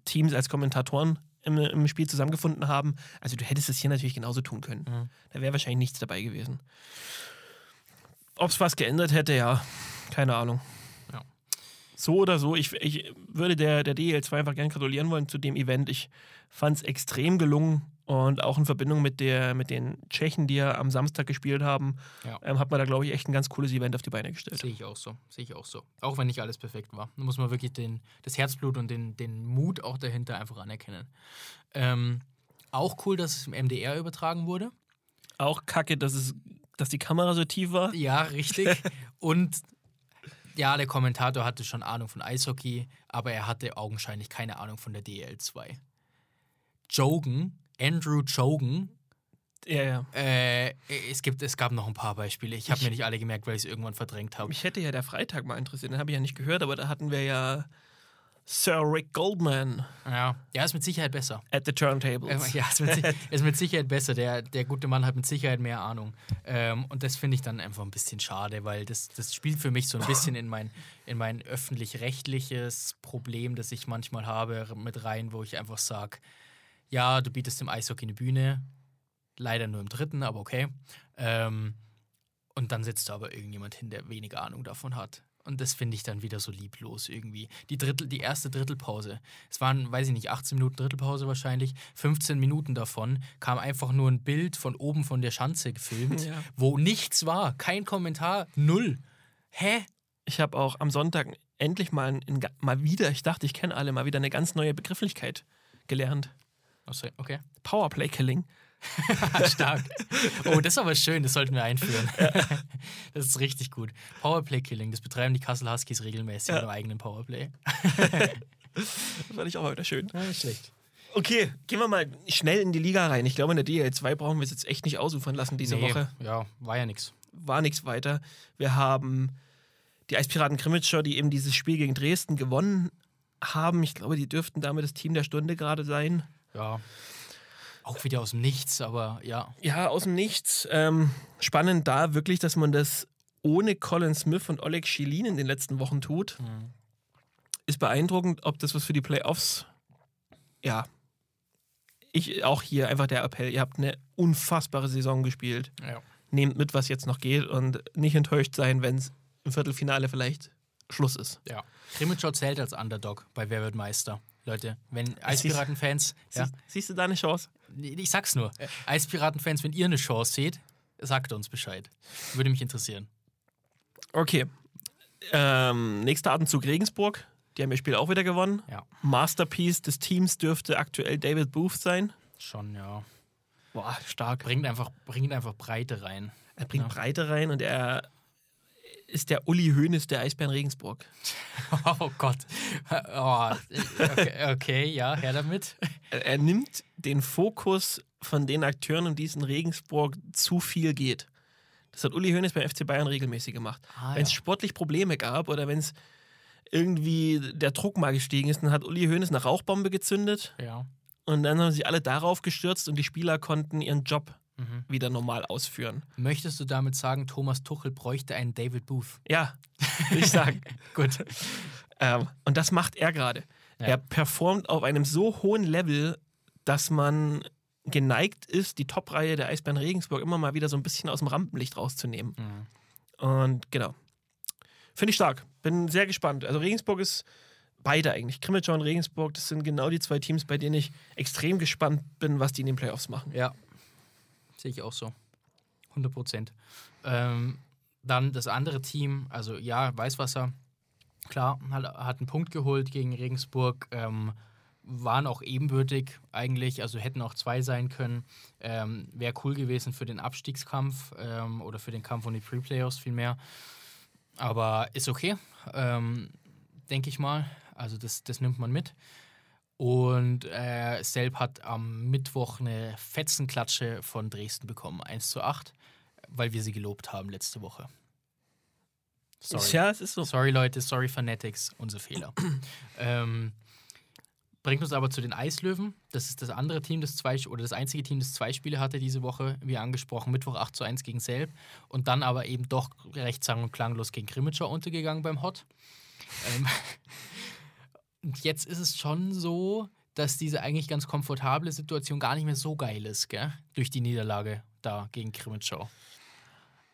[SPEAKER 2] Teams als Kommentatoren im, im Spiel zusammengefunden haben. Also du hättest es hier natürlich genauso tun können.
[SPEAKER 1] Mhm.
[SPEAKER 2] Da wäre wahrscheinlich nichts dabei gewesen. Ob es was geändert hätte, ja, keine Ahnung.
[SPEAKER 1] Ja.
[SPEAKER 2] So oder so, ich, ich würde der, der DL2 einfach gern gratulieren wollen zu dem Event. Ich fand es extrem gelungen und auch in Verbindung mit, der, mit den Tschechen, die ja am Samstag gespielt haben,
[SPEAKER 1] Ja.
[SPEAKER 2] ähm, hat man da, glaube ich, echt ein ganz cooles Event auf die Beine gestellt.
[SPEAKER 1] Sehe ich auch so. Sehe ich auch so. Auch wenn nicht alles perfekt war. Da muss man wirklich den, das Herzblut und den, den Mut auch dahinter einfach anerkennen. Ähm, auch cool, dass es im MDR übertragen wurde.
[SPEAKER 2] Auch kacke, dass, es, dass die Kamera so tief war.
[SPEAKER 1] Ja, richtig. und ja, der Kommentator hatte schon Ahnung von Eishockey, aber er hatte augenscheinlich keine Ahnung von der DL2. Jogan, Andrew Jogan,
[SPEAKER 2] Ja, ja.
[SPEAKER 1] äh, es, gibt, es gab noch ein paar Beispiele. Ich habe mir nicht alle gemerkt, weil ich es irgendwann verdrängt habe.
[SPEAKER 2] Mich hätte ja der Freitag mal interessiert, den habe ich ja nicht gehört, aber da hatten wir ja Sir Rick Goldman
[SPEAKER 1] Ja, ja, ist mit Sicherheit besser.
[SPEAKER 2] at the Turntables.
[SPEAKER 1] Ja, ist mit, ist mit Sicherheit besser. Der, der gute Mann hat mit Sicherheit mehr Ahnung. Ähm, und das finde ich dann einfach ein bisschen schade, weil das, das spielt für mich so ein bisschen in mein, in mein öffentlich-rechtliches Problem, das ich manchmal habe, mit rein, wo ich einfach sage, ja, du bietest dem Eishockey eine Bühne, leider nur im dritten, aber okay. Ähm, und dann sitzt da aber irgendjemand hin, der weniger Ahnung davon hat. Und das finde ich dann wieder so lieblos irgendwie. Die, Drittel, die erste Drittelpause. Es waren, weiß ich nicht, 18 Minuten Drittelpause wahrscheinlich. 15 Minuten davon kam einfach nur ein Bild von oben von der Schanze gefilmt,
[SPEAKER 2] Ja.
[SPEAKER 1] wo nichts war. Kein Kommentar, null. Hä?
[SPEAKER 2] Ich habe auch am Sonntag endlich mal, ein, mal wieder, ich dachte, ich kenne alle, mal wieder eine ganz neue Begrifflichkeit gelernt.
[SPEAKER 1] Okay.
[SPEAKER 2] Powerplay-Killing.
[SPEAKER 1] Stark. Oh, das ist aber schön, das sollten wir einführen. Das ist richtig gut. Powerplay-Killing, das betreiben die Kassel Huskies regelmäßig
[SPEAKER 2] Ja.
[SPEAKER 1] mit einem eigenen Powerplay.
[SPEAKER 2] Das fand ich auch wieder schön.
[SPEAKER 1] Ja, nicht schlecht.
[SPEAKER 2] Okay, gehen wir mal schnell in die Liga rein. Ich glaube, in der DL2 brauchen wir es jetzt echt nicht ausufern lassen diese
[SPEAKER 1] Nee,
[SPEAKER 2] Woche.
[SPEAKER 1] Ja, war ja nix.
[SPEAKER 2] War nichts weiter. Wir haben die Eispiraten Krimitschau, die eben dieses Spiel gegen Dresden gewonnen haben. Ich glaube, die dürften damit das Team der Stunde gerade sein.
[SPEAKER 1] Ja. Auch wieder aus dem Nichts, aber ja.
[SPEAKER 2] Ja, aus dem Nichts. Ähm, spannend da wirklich, dass man das ohne Colin Smith und Oleg Schilin in den letzten Wochen tut.
[SPEAKER 1] Mhm.
[SPEAKER 2] Ist beeindruckend, ob das was für die Playoffs. Ja. Ich auch hier einfach der Appell. Ihr habt eine unfassbare Saison gespielt.
[SPEAKER 1] ja.
[SPEAKER 2] Nehmt mit, was jetzt noch geht und nicht enttäuscht sein, wenn es im Viertelfinale vielleicht Schluss ist.
[SPEAKER 1] Ja. Krimitschau zählt als Underdog bei Wer wird Meister. Leute, wenn Eispiraten-Fans, ja,
[SPEAKER 2] Siehst, siehst du da eine Chance?
[SPEAKER 1] ich sag's nur, Eispiraten-Fans, wenn ihr eine Chance seht, sagt uns Bescheid. Würde mich interessieren.
[SPEAKER 2] Okay. Ähm, nächster Atemzug Regensburg. Die haben ihr Spiel auch wieder gewonnen.
[SPEAKER 1] Ja.
[SPEAKER 2] Masterpiece des Teams dürfte aktuell David Booth sein.
[SPEAKER 1] Schon, ja.
[SPEAKER 2] Boah, stark.
[SPEAKER 1] Bringt einfach, bringt einfach Breite rein.
[SPEAKER 2] Er bringt
[SPEAKER 1] Ja.
[SPEAKER 2] Breite rein und er ist der Uli Hoeneß der Eisbären Regensburg.
[SPEAKER 1] Oh Gott. Oh, okay, okay, ja, her damit.
[SPEAKER 2] Er, er nimmt den Fokus von den Akteuren, um die es in Regensburg zu viel geht. Das hat Uli Hoeneß beim FC Bayern regelmäßig gemacht.
[SPEAKER 1] Ah,
[SPEAKER 2] wenn es
[SPEAKER 1] ja.
[SPEAKER 2] sportlich Probleme gab oder wenn es irgendwie der Druck mal gestiegen ist. Dann hat Uli Hoeneß eine Rauchbombe gezündet
[SPEAKER 1] Ja.
[SPEAKER 2] und dann haben sich alle darauf gestürzt und die Spieler konnten ihren Job
[SPEAKER 1] Mhm.
[SPEAKER 2] wieder normal ausführen.
[SPEAKER 1] Möchtest du damit sagen, Thomas Tuchel bräuchte einen David Booth?
[SPEAKER 2] Ja, würde ich sagen.
[SPEAKER 1] Gut.
[SPEAKER 2] ähm, und das macht er gerade.
[SPEAKER 1] Ja.
[SPEAKER 2] Er performt auf einem so hohen Level, dass man geneigt ist, die Top-Reihe der Eisbären Regensburg immer mal wieder so ein bisschen aus dem Rampenlicht rauszunehmen.
[SPEAKER 1] Mhm.
[SPEAKER 2] Und genau. Finde ich stark. Bin sehr gespannt. Also Regensburg ist beide eigentlich. Krimitschau und Regensburg, das sind genau die zwei Teams, bei denen ich extrem gespannt bin, was die in den Playoffs machen.
[SPEAKER 1] Ja. Sehe ich auch so. 100 Prozent. Ähm, dann das andere Team, also ja, Weißwasser, klar, hat, hat einen Punkt geholt gegen Regensburg, ähm, waren auch ebenbürtig eigentlich, also hätten auch zwei sein können. Ähm, Wäre cool gewesen für den Abstiegskampf ähm, oder für den Kampf um die Pre-Playoffs vielmehr. Aber ist okay, ähm, denke ich mal. Also das, das nimmt man mit. Und äh, Selb hat am Mittwoch eine Fetzenklatsche von Dresden bekommen, 1 zu 8, weil wir sie gelobt haben letzte Woche. Sorry.
[SPEAKER 2] Ja, es ist so.
[SPEAKER 1] Sorry, Leute, sorry, Fanatics, unser Fehler. ähm, bringt uns aber zu den Eislöwen. Das ist das andere Team, das zwei oder das einzige Team, das zwei Spiele hatte diese Woche, wie angesprochen, Mittwoch 8 zu 1 gegen Selb und dann aber eben doch recht sang- und klanglos gegen Grimmitschau untergegangen beim Hot. ähm, und jetzt ist es schon so, dass diese eigentlich ganz komfortable Situation gar nicht mehr so geil ist, gell? Durch die Niederlage da gegen Grimmitschau.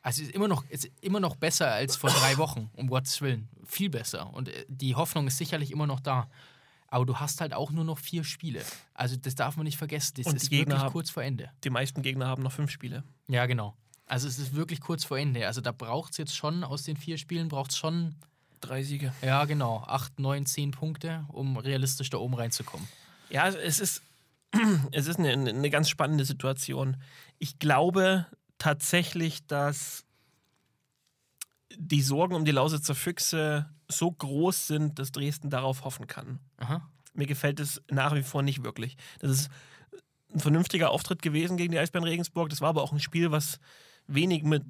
[SPEAKER 1] Also es ist immer noch, ist immer noch besser als vor drei Wochen, um Gottes Willen. Viel besser. Und äh, die Hoffnung ist sicherlich immer noch da. Aber du hast halt auch nur noch vier Spiele. Also das darf man nicht vergessen. Das
[SPEAKER 2] Und
[SPEAKER 1] ist
[SPEAKER 2] Gegner
[SPEAKER 1] wirklich
[SPEAKER 2] haben-
[SPEAKER 1] kurz vor Ende.
[SPEAKER 2] Die meisten Gegner haben noch fünf Spiele.
[SPEAKER 1] Ja, genau. Also es ist wirklich kurz vor Ende. Also da braucht es jetzt schon, aus den vier Spielen braucht es schon,
[SPEAKER 2] Drei Siege.
[SPEAKER 1] ja genau, acht, neun, zehn Punkte, um realistisch da oben reinzukommen.
[SPEAKER 2] Ja, es ist, es ist eine, eine ganz spannende Situation. Ich glaube tatsächlich, dass die Sorgen um die Lausitzer Füchse so groß sind, dass Dresden darauf hoffen kann.
[SPEAKER 1] Aha.
[SPEAKER 2] Mir gefällt es nach wie vor nicht wirklich. Das ist ein vernünftiger Auftritt gewesen gegen die Eisbären Regensburg. Das war aber auch ein Spiel, was wenig mit,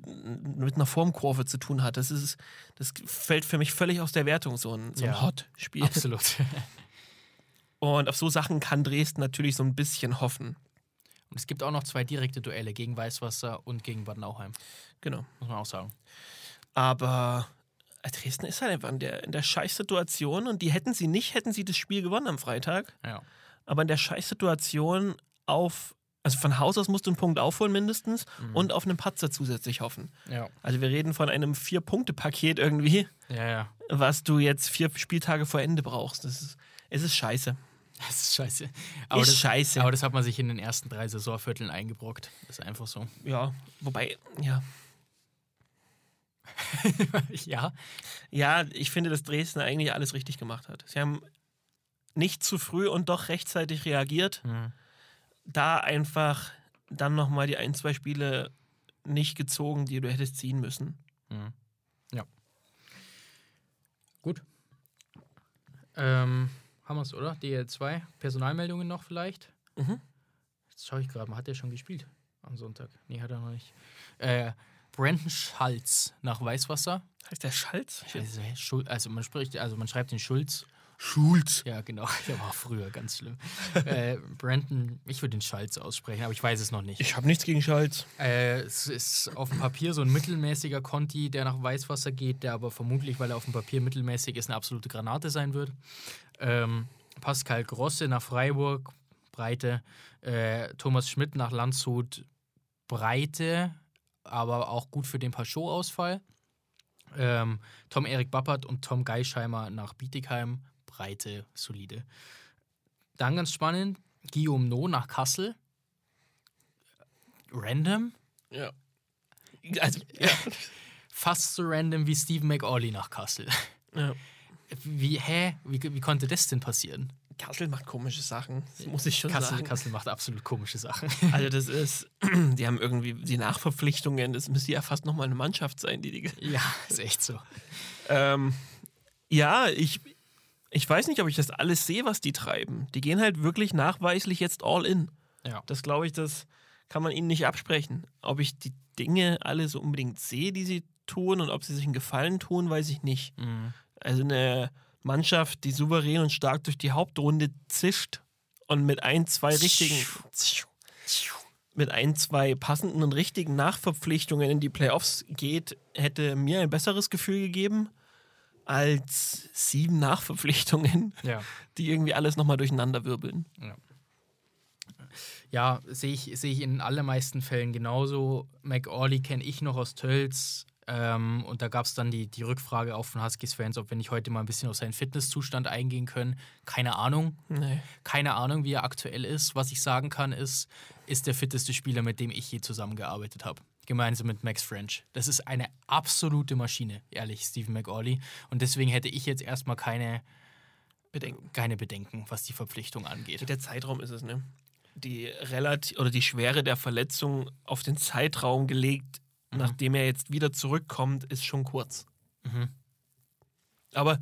[SPEAKER 2] mit einer Formkurve zu tun hat. Das, ist, das fällt für mich völlig aus der Wertung, so ein, so ein
[SPEAKER 1] Ja.
[SPEAKER 2] Hot-Spiel.
[SPEAKER 1] Absolut.
[SPEAKER 2] Und auf so Sachen kann Dresden natürlich so ein bisschen hoffen.
[SPEAKER 1] Und es gibt auch noch zwei direkte Duelle gegen Weißwasser und gegen Bad Nauheim,
[SPEAKER 2] Genau.
[SPEAKER 1] muss man auch sagen.
[SPEAKER 2] Aber äh, Dresden ist halt einfach in der, in der Scheißsituation und die hätten sie nicht, hätten sie das Spiel gewonnen am Freitag.
[SPEAKER 1] Ja.
[SPEAKER 2] Aber in der Scheißsituation auf, also von Haus aus musst du einen Punkt aufholen mindestens und auf einen Patzer zusätzlich hoffen.
[SPEAKER 1] Ja.
[SPEAKER 2] Also wir reden von einem Vier-Punkte-Paket irgendwie,
[SPEAKER 1] Ja, ja.
[SPEAKER 2] was du jetzt vier Spieltage vor Ende brauchst. Das ist, es ist scheiße.
[SPEAKER 1] Das ist scheiße.
[SPEAKER 2] ist
[SPEAKER 1] das,
[SPEAKER 2] scheiße.
[SPEAKER 1] Aber das hat man sich in den ersten drei Saisonvierteln eingebrockt. Das ist einfach so.
[SPEAKER 2] Ja, wobei, ja.
[SPEAKER 1] ja.
[SPEAKER 2] Ja, ich finde, dass Dresden eigentlich alles richtig gemacht hat. Sie haben nicht zu früh und doch rechtzeitig reagiert.
[SPEAKER 1] Mhm.
[SPEAKER 2] Da einfach dann nochmal die ein, zwei Spiele nicht gezogen, die du hättest ziehen müssen.
[SPEAKER 1] Mhm. Ja. Gut. Ähm, haben wir es, oder? DL2. Personalmeldungen noch vielleicht?
[SPEAKER 2] Mhm.
[SPEAKER 1] Jetzt schaue ich gerade mal. Hat der schon gespielt am Sonntag? Nee, hat er noch nicht. Äh, Brandon Schalz nach Weißwasser.
[SPEAKER 2] Heißt der Schalz?
[SPEAKER 1] Also, also man spricht, also man schreibt den Schulz.
[SPEAKER 2] Schulz.
[SPEAKER 1] Ja, genau. Der war früher ganz schlimm. äh, Brandon, ich würde den Schalz aussprechen, aber ich weiß es noch nicht.
[SPEAKER 2] Ich habe nichts gegen Schalz.
[SPEAKER 1] Äh, es ist auf dem Papier so ein mittelmäßiger Conti, der nach Weißwasser geht, der aber vermutlich, weil er auf dem Papier mittelmäßig ist, eine absolute Granate sein wird. Ähm, Pascal Grosse nach Freiburg, Breite. Äh, Thomas Schmidt nach Landshut, Breite, aber auch gut für den Pachot-Ausfall. Ähm, Tom Erik Bappert und Tom Geischheimer nach Bietigheim, Breite, solide. Dann ganz spannend, Guillaume No nach Kassel. Random,
[SPEAKER 2] Ja. Also,
[SPEAKER 1] fast so random wie Stephen McAuley nach Kassel.
[SPEAKER 2] ja.
[SPEAKER 1] Wie, hä? Wie, wie konnte das denn passieren?
[SPEAKER 2] Kassel macht komische Sachen, das muss ich schon
[SPEAKER 1] Kassel,
[SPEAKER 2] sagen.
[SPEAKER 1] Kassel macht absolut komische Sachen.
[SPEAKER 2] Also das ist, die haben irgendwie die Nachverpflichtungen, das müsste ja fast nochmal eine Mannschaft sein, die die...
[SPEAKER 1] ja, ist echt so.
[SPEAKER 2] Ähm, ja, ich, ich weiß nicht, ob ich das alles sehe, was die treiben. Die gehen halt wirklich nachweislich jetzt all in.
[SPEAKER 1] Ja.
[SPEAKER 2] Das glaube ich, das kann man ihnen nicht absprechen. Ob ich die Dinge alle so unbedingt sehe, die sie tun und ob sie sich einen Gefallen tun, weiß ich nicht.
[SPEAKER 1] Mhm.
[SPEAKER 2] Also eine Mannschaft, die souverän und stark durch die Hauptrunde zischt und mit ein, zwei richtigen, mit ein, zwei passenden und richtigen Nachverpflichtungen in die Playoffs geht, hätte mir ein besseres Gefühl gegeben als sieben Nachverpflichtungen,
[SPEAKER 1] Ja.
[SPEAKER 2] die irgendwie alles nochmal durcheinander wirbeln.
[SPEAKER 1] Ja, sehe ich, sehe ich in den allermeisten Fällen genauso. McAuley kenne ich noch aus Tölz. Ähm, und da gab es dann die, die Rückfrage auch von Huskies-Fans, ob wir nicht heute mal ein bisschen auf seinen Fitnesszustand eingehen können. Keine Ahnung.
[SPEAKER 2] Nee.
[SPEAKER 1] Keine Ahnung, wie er aktuell ist. Was ich sagen kann, ist, ist der fitteste Spieler, mit dem ich je zusammengearbeitet habe. Gemeinsam mit Max French. Das ist eine absolute Maschine, ehrlich, Stephen McAuley. Und deswegen hätte ich jetzt erstmal keine,
[SPEAKER 2] Bedenken.
[SPEAKER 1] keine Bedenken, was die Verpflichtung angeht.
[SPEAKER 2] Der Zeitraum ist es, ne? Die relativ oder die Schwere der Verletzung auf den Zeitraum gelegt, nachdem er jetzt wieder zurückkommt, ist schon kurz.
[SPEAKER 1] Mhm.
[SPEAKER 2] Aber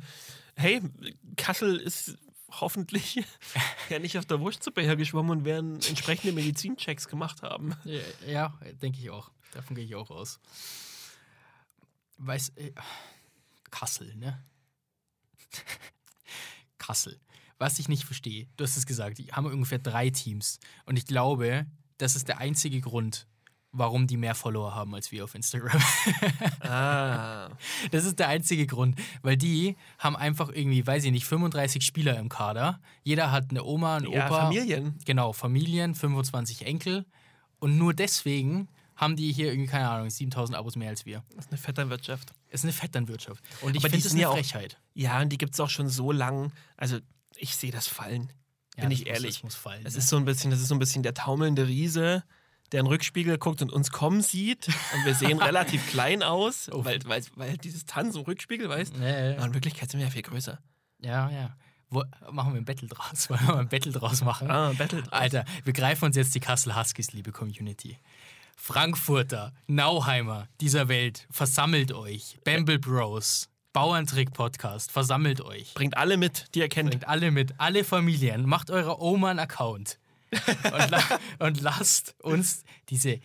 [SPEAKER 2] hey, Kassel ist hoffentlich ja nicht auf der Wurstsuppe hergeschwommen und werden entsprechende Medizinchecks gemacht haben.
[SPEAKER 1] Ja, ja denke ich auch. Davon gehe ich auch aus. Weiß, äh, Kassel, ne? Kassel. Was ich nicht verstehe, du hast es gesagt, die haben ungefähr drei Teams. Und ich glaube, das ist der einzige Grund, warum die mehr Follower haben als wir auf Instagram.
[SPEAKER 2] Ah.
[SPEAKER 1] Das ist der einzige Grund, weil die haben einfach irgendwie, weiß ich nicht, 35 Spieler im Kader. Jeder hat eine Oma, einen
[SPEAKER 2] Ja,
[SPEAKER 1] Opa.
[SPEAKER 2] Familien.
[SPEAKER 1] Genau, Familien, 25 Enkel. Und nur deswegen haben die hier irgendwie, keine Ahnung, 7000 Abos mehr als wir.
[SPEAKER 2] Das ist eine Vetternwirtschaft.
[SPEAKER 1] Ist eine Vetternwirtschaft. Und ich finde das
[SPEAKER 2] sind
[SPEAKER 1] eine
[SPEAKER 2] ja auch-
[SPEAKER 1] Frechheit.
[SPEAKER 2] Ja, und die gibt es auch schon so lang. Also, ich sehe das fallen.
[SPEAKER 1] Ja,
[SPEAKER 2] Bin
[SPEAKER 1] das
[SPEAKER 2] ich
[SPEAKER 1] muss-
[SPEAKER 2] ehrlich.
[SPEAKER 1] Das muss fallen.
[SPEAKER 2] Das
[SPEAKER 1] ne?
[SPEAKER 2] ist so ein bisschen, das ist so ein bisschen der taumelnde Riese, der in den Rückspiegel guckt und uns kommen sieht. Und wir sehen relativ klein aus, weil, weil, weil dieses Tanz im Rückspiegel, weißt
[SPEAKER 1] Ja, ja,
[SPEAKER 2] in Wirklichkeit sind wir ja viel größer.
[SPEAKER 1] ja, ja. Wo, machen wir ein Battle draus? Wollen wir ein Battle draus machen?
[SPEAKER 2] Ah, Battle.
[SPEAKER 1] Alter, wir greifen uns jetzt die Kassel Huskies, liebe Community. Frankfurter, Nauheimer dieser Welt, versammelt euch. Bamble Bros, Bauerntrick-Podcast, versammelt euch.
[SPEAKER 2] Bringt alle mit, die ihr kennt.
[SPEAKER 1] Bringt alle mit, alle Familien, macht eurer Oma einen Account. Und, la und lasst uns diese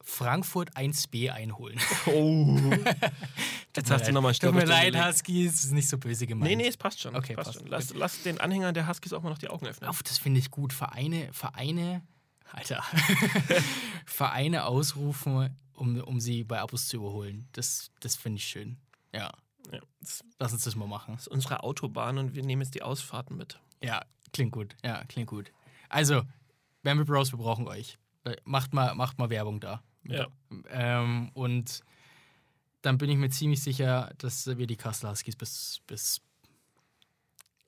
[SPEAKER 1] Frankfurt 1b einholen.
[SPEAKER 2] Oh. Jetzt hast du nochmal
[SPEAKER 1] Tut mir leid. Huskies, es ist nicht so böse gemeint.
[SPEAKER 2] Nee, nee, es passt schon.
[SPEAKER 1] Okay,
[SPEAKER 2] passt
[SPEAKER 1] passt.
[SPEAKER 2] schon. Lass, lass den Anhängern der Huskies auch mal noch die Augen öffnen.
[SPEAKER 1] Auf, das finde ich gut. Vereine, Vereine, Alter, Vereine ausrufen, um, um sie bei Abos zu überholen. Das, das finde ich schön. Ja,
[SPEAKER 2] Ja, das
[SPEAKER 1] lass uns das mal machen.
[SPEAKER 2] ist unsere Autobahn und wir nehmen jetzt die Ausfahrten mit.
[SPEAKER 1] Ja, klingt gut. Ja, klingt gut. Also, Bamble Bros, wir brauchen euch. Äh, Macht mal, macht mal Werbung da.
[SPEAKER 2] Ja.
[SPEAKER 1] Ähm, und dann bin ich mir ziemlich sicher, dass wir die Kassel Huskies bis, bis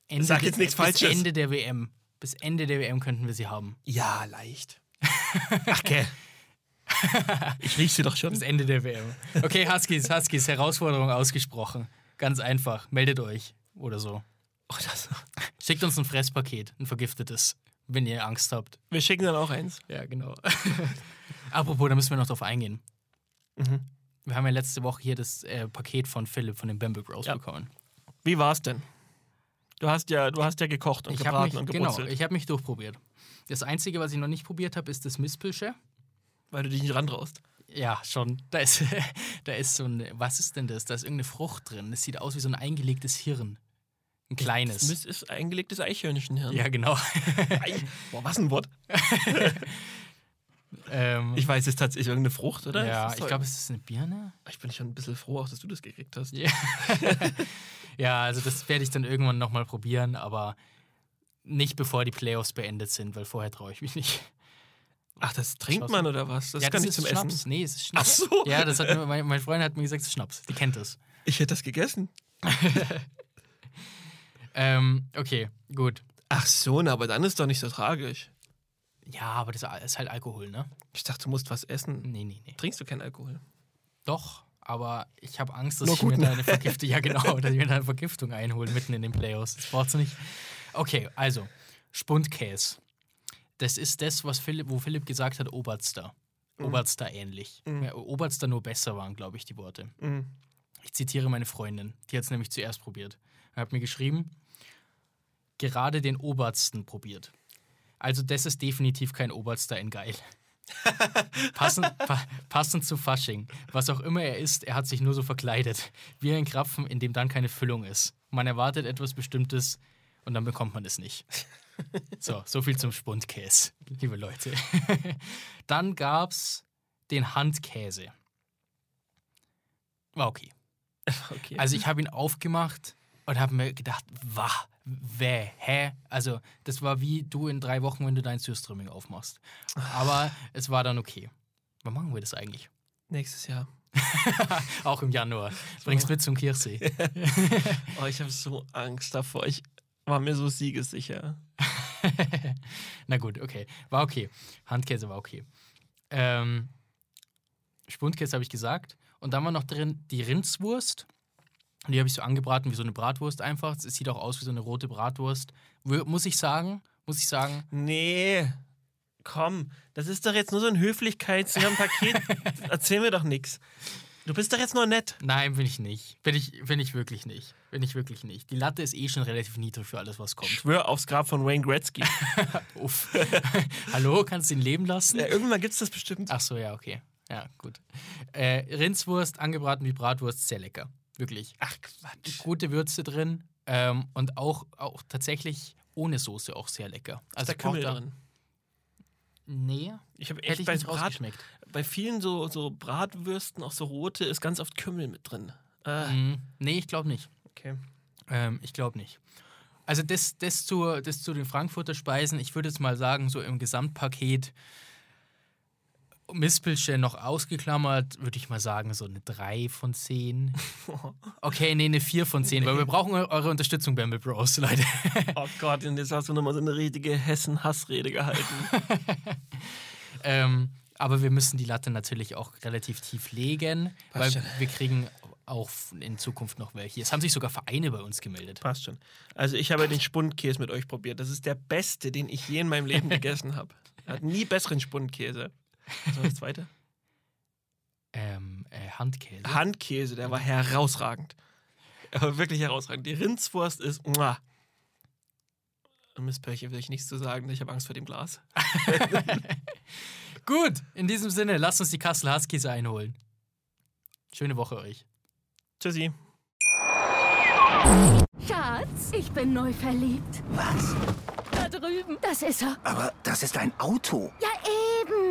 [SPEAKER 1] Ende,
[SPEAKER 2] Sag jetzt nichts
[SPEAKER 1] bis
[SPEAKER 2] Falsches.
[SPEAKER 1] Ende der WM. Bis Ende der WM könnten wir sie haben.
[SPEAKER 2] Ja, leicht. Ach, okay. Ich riech sie doch schon.
[SPEAKER 1] Bis Ende der WM. Okay, Huskies, Huskies, Herausforderung ausgesprochen. Ganz einfach. Meldet euch oder so.
[SPEAKER 2] Oh, das.
[SPEAKER 1] Schickt uns ein Fresspaket, ein vergiftetes, wenn ihr Angst habt.
[SPEAKER 2] Wir schicken dann auch eins.
[SPEAKER 1] Ja, genau. Apropos, da müssen wir noch drauf eingehen.
[SPEAKER 2] Mhm.
[SPEAKER 1] Wir haben ja letzte Woche hier das äh, Paket von Philipp von den Bamble Bros
[SPEAKER 2] Ja.
[SPEAKER 1] bekommen.
[SPEAKER 2] Wie war's denn? Du hast ja, du hast ja gekocht und
[SPEAKER 1] Ich habe
[SPEAKER 2] gebraten
[SPEAKER 1] mich,
[SPEAKER 2] und
[SPEAKER 1] genau,
[SPEAKER 2] gebrutzelt,
[SPEAKER 1] ich habe mich durchprobiert. Das Einzige, was ich noch nicht probiert habe, ist das Mispelche.
[SPEAKER 2] weil du dich nicht rantraust.
[SPEAKER 1] Ja, schon. Da ist, da ist so ein, was ist denn das? Da ist irgendeine Frucht drin. Das sieht aus wie so ein eingelegtes Hirn. Ein kleines.
[SPEAKER 2] Das ist eingelegtes Eichhörnchenhirn.
[SPEAKER 1] ja, genau.
[SPEAKER 2] Boah, was ein Wort.
[SPEAKER 1] ähm,
[SPEAKER 2] Ich weiß, es ist tatsächlich irgendeine Frucht, oder?
[SPEAKER 1] ja, ich glaube, es ist eine Birne.
[SPEAKER 2] Ich bin schon ein bisschen froh, auch, dass du das gekriegt hast.
[SPEAKER 1] Ja, ja also das werde ich dann irgendwann nochmal probieren, aber nicht bevor die Playoffs beendet sind, weil vorher traue ich mich nicht.
[SPEAKER 2] Ach, das trinkt man oder was? Das
[SPEAKER 1] ja,
[SPEAKER 2] kann
[SPEAKER 1] das
[SPEAKER 2] nicht
[SPEAKER 1] ist
[SPEAKER 2] zum
[SPEAKER 1] Schnaps.
[SPEAKER 2] Essen.
[SPEAKER 1] Nee, es ist Schnaps.
[SPEAKER 2] Ach so.
[SPEAKER 1] Ja, das hat mir, mein, mein Freund hat mir gesagt, es ist Schnaps. Die kennt das.
[SPEAKER 2] Ich hätte das gegessen.
[SPEAKER 1] Ähm, okay, gut.
[SPEAKER 2] Ach so, na, aber dann ist doch nicht so tragisch.
[SPEAKER 1] Ja, aber das ist halt Alkohol, ne?
[SPEAKER 2] Ich dachte, du musst was essen.
[SPEAKER 1] Nee, nee, nee.
[SPEAKER 2] Trinkst du keinen Alkohol?
[SPEAKER 1] Doch, aber ich habe Angst, dass
[SPEAKER 2] Nur
[SPEAKER 1] ich mir da eine Vergiftung, ja genau, dass ich mir da eine Vergiftung einhole mitten in den Playoffs. Das braucht's nicht. Okay, also, Spundkäse. Das ist das, was Philipp, wo Philipp gesagt hat, Oberster. Oberster ähnlich. Ja, Oberster nur besser waren, glaube ich, die Worte.
[SPEAKER 2] Mhm.
[SPEAKER 1] Ich zitiere meine Freundin, die hat es nämlich zuerst probiert. Er hat mir geschrieben, gerade den Obersten probiert. Also das ist definitiv kein Oberster in geil. passend, pa passend zu Fasching. Was auch immer er ist, er hat sich nur so verkleidet. Wie ein Krapfen, in dem dann keine Füllung ist. man erwartet etwas Bestimmtes und dann bekommt man es nicht. So, so viel zum Spundkäse, liebe Leute. Dann gab es den Handkäse. War okay.
[SPEAKER 2] Okay.
[SPEAKER 1] Also ich habe ihn aufgemacht und habe mir gedacht, wah, weh, hä? Also das war wie du in drei Wochen, wenn du dein Surströmming aufmachst. Aber es war dann okay. Wann machen wir das eigentlich?
[SPEAKER 2] Nächstes Jahr.
[SPEAKER 1] Auch im Januar. Bringst mit zum Kirchsee.
[SPEAKER 2] Oh, ich habe so Angst davor. Ich war mir so siegessicher.
[SPEAKER 1] Na gut, okay. War okay. Handkäse war okay. Ähm, Spundkäse habe ich gesagt. Und dann war noch drin die Rindswurst. Die habe ich so angebraten wie so eine Bratwurst einfach. Es sieht auch aus wie so eine rote Bratwurst. Muss ich sagen, muss ich sagen,
[SPEAKER 2] Nee, komm. Das ist doch jetzt nur so ein Höflichkeits- ein Paket. Erzähl mir doch nichts. Du bist doch jetzt nur nett.
[SPEAKER 1] nein, bin ich nicht. Bin ich, bin ich wirklich nicht. Bin ich wirklich nicht. Die Latte ist eh schon relativ niedrig für alles, was kommt.
[SPEAKER 2] Schwör aufs Grab von Wayne Gretzky.
[SPEAKER 1] Uff. Hallo, kannst du ihn leben lassen?
[SPEAKER 2] ja, irgendwann gibt's das bestimmt.
[SPEAKER 1] Ach so, ja, okay. Ja, gut. Äh, Rindswurst, angebraten wie Bratwurst, sehr lecker. Wirklich.
[SPEAKER 2] Ach, Quatsch.
[SPEAKER 1] Gute Würze drin ähm, und auch, auch tatsächlich ohne Soße auch sehr lecker.
[SPEAKER 2] Ist
[SPEAKER 1] Also
[SPEAKER 2] da Kümmel drin?
[SPEAKER 1] Nee,
[SPEAKER 2] Ich habe echt
[SPEAKER 1] ich
[SPEAKER 2] bei, Brat, bei vielen so, so Bratwürsten, auch so rote, ist ganz oft Kümmel mit drin. Äh,
[SPEAKER 1] Mhm. Nee, ich glaube nicht.
[SPEAKER 2] okay.
[SPEAKER 1] Ähm, ich glaube nicht. Also das, das, zu, das zu den Frankfurter Speisen, ich würde jetzt mal sagen, so im Gesamtpaket Mispelchen noch ausgeklammert, würde ich mal sagen, so eine 3 von 10. Okay, nee, eine 4 von 10, weil wir brauchen eu- eure Unterstützung, Bamble Bros, Leute.
[SPEAKER 2] Oh Gott, und jetzt hast du nochmal so eine richtige Hessen-Hassrede gehalten.
[SPEAKER 1] ähm, aber wir müssen die Latte natürlich auch relativ tief legen, weil
[SPEAKER 2] Passt schon.
[SPEAKER 1] wir kriegen auch in Zukunft noch welche. Es haben sich sogar Vereine bei uns gemeldet.
[SPEAKER 2] Passt schon. Also ich habe den Spundkäse mit euch probiert. Das ist der beste, den ich je in meinem Leben gegessen habe. Hat nie besseren Spundkäse. Was war das zweite?
[SPEAKER 1] Ähm, äh, Handkäse.
[SPEAKER 2] Handkäse, der war herausragend. Er war wirklich herausragend. Die Rindswurst ist. Muah. Miss Pörche will ich nichts zu sagen. Ich habe Angst vor dem Glas.
[SPEAKER 1] Gut, in diesem Sinne, lasst uns die Kassel Huskies einholen. Schöne Woche euch.
[SPEAKER 2] Tschüssi.
[SPEAKER 4] Schatz, ich bin neu verliebt.
[SPEAKER 5] Was?
[SPEAKER 4] Da drüben. Das ist er.
[SPEAKER 5] Aber das ist ein Auto.
[SPEAKER 4] Ja,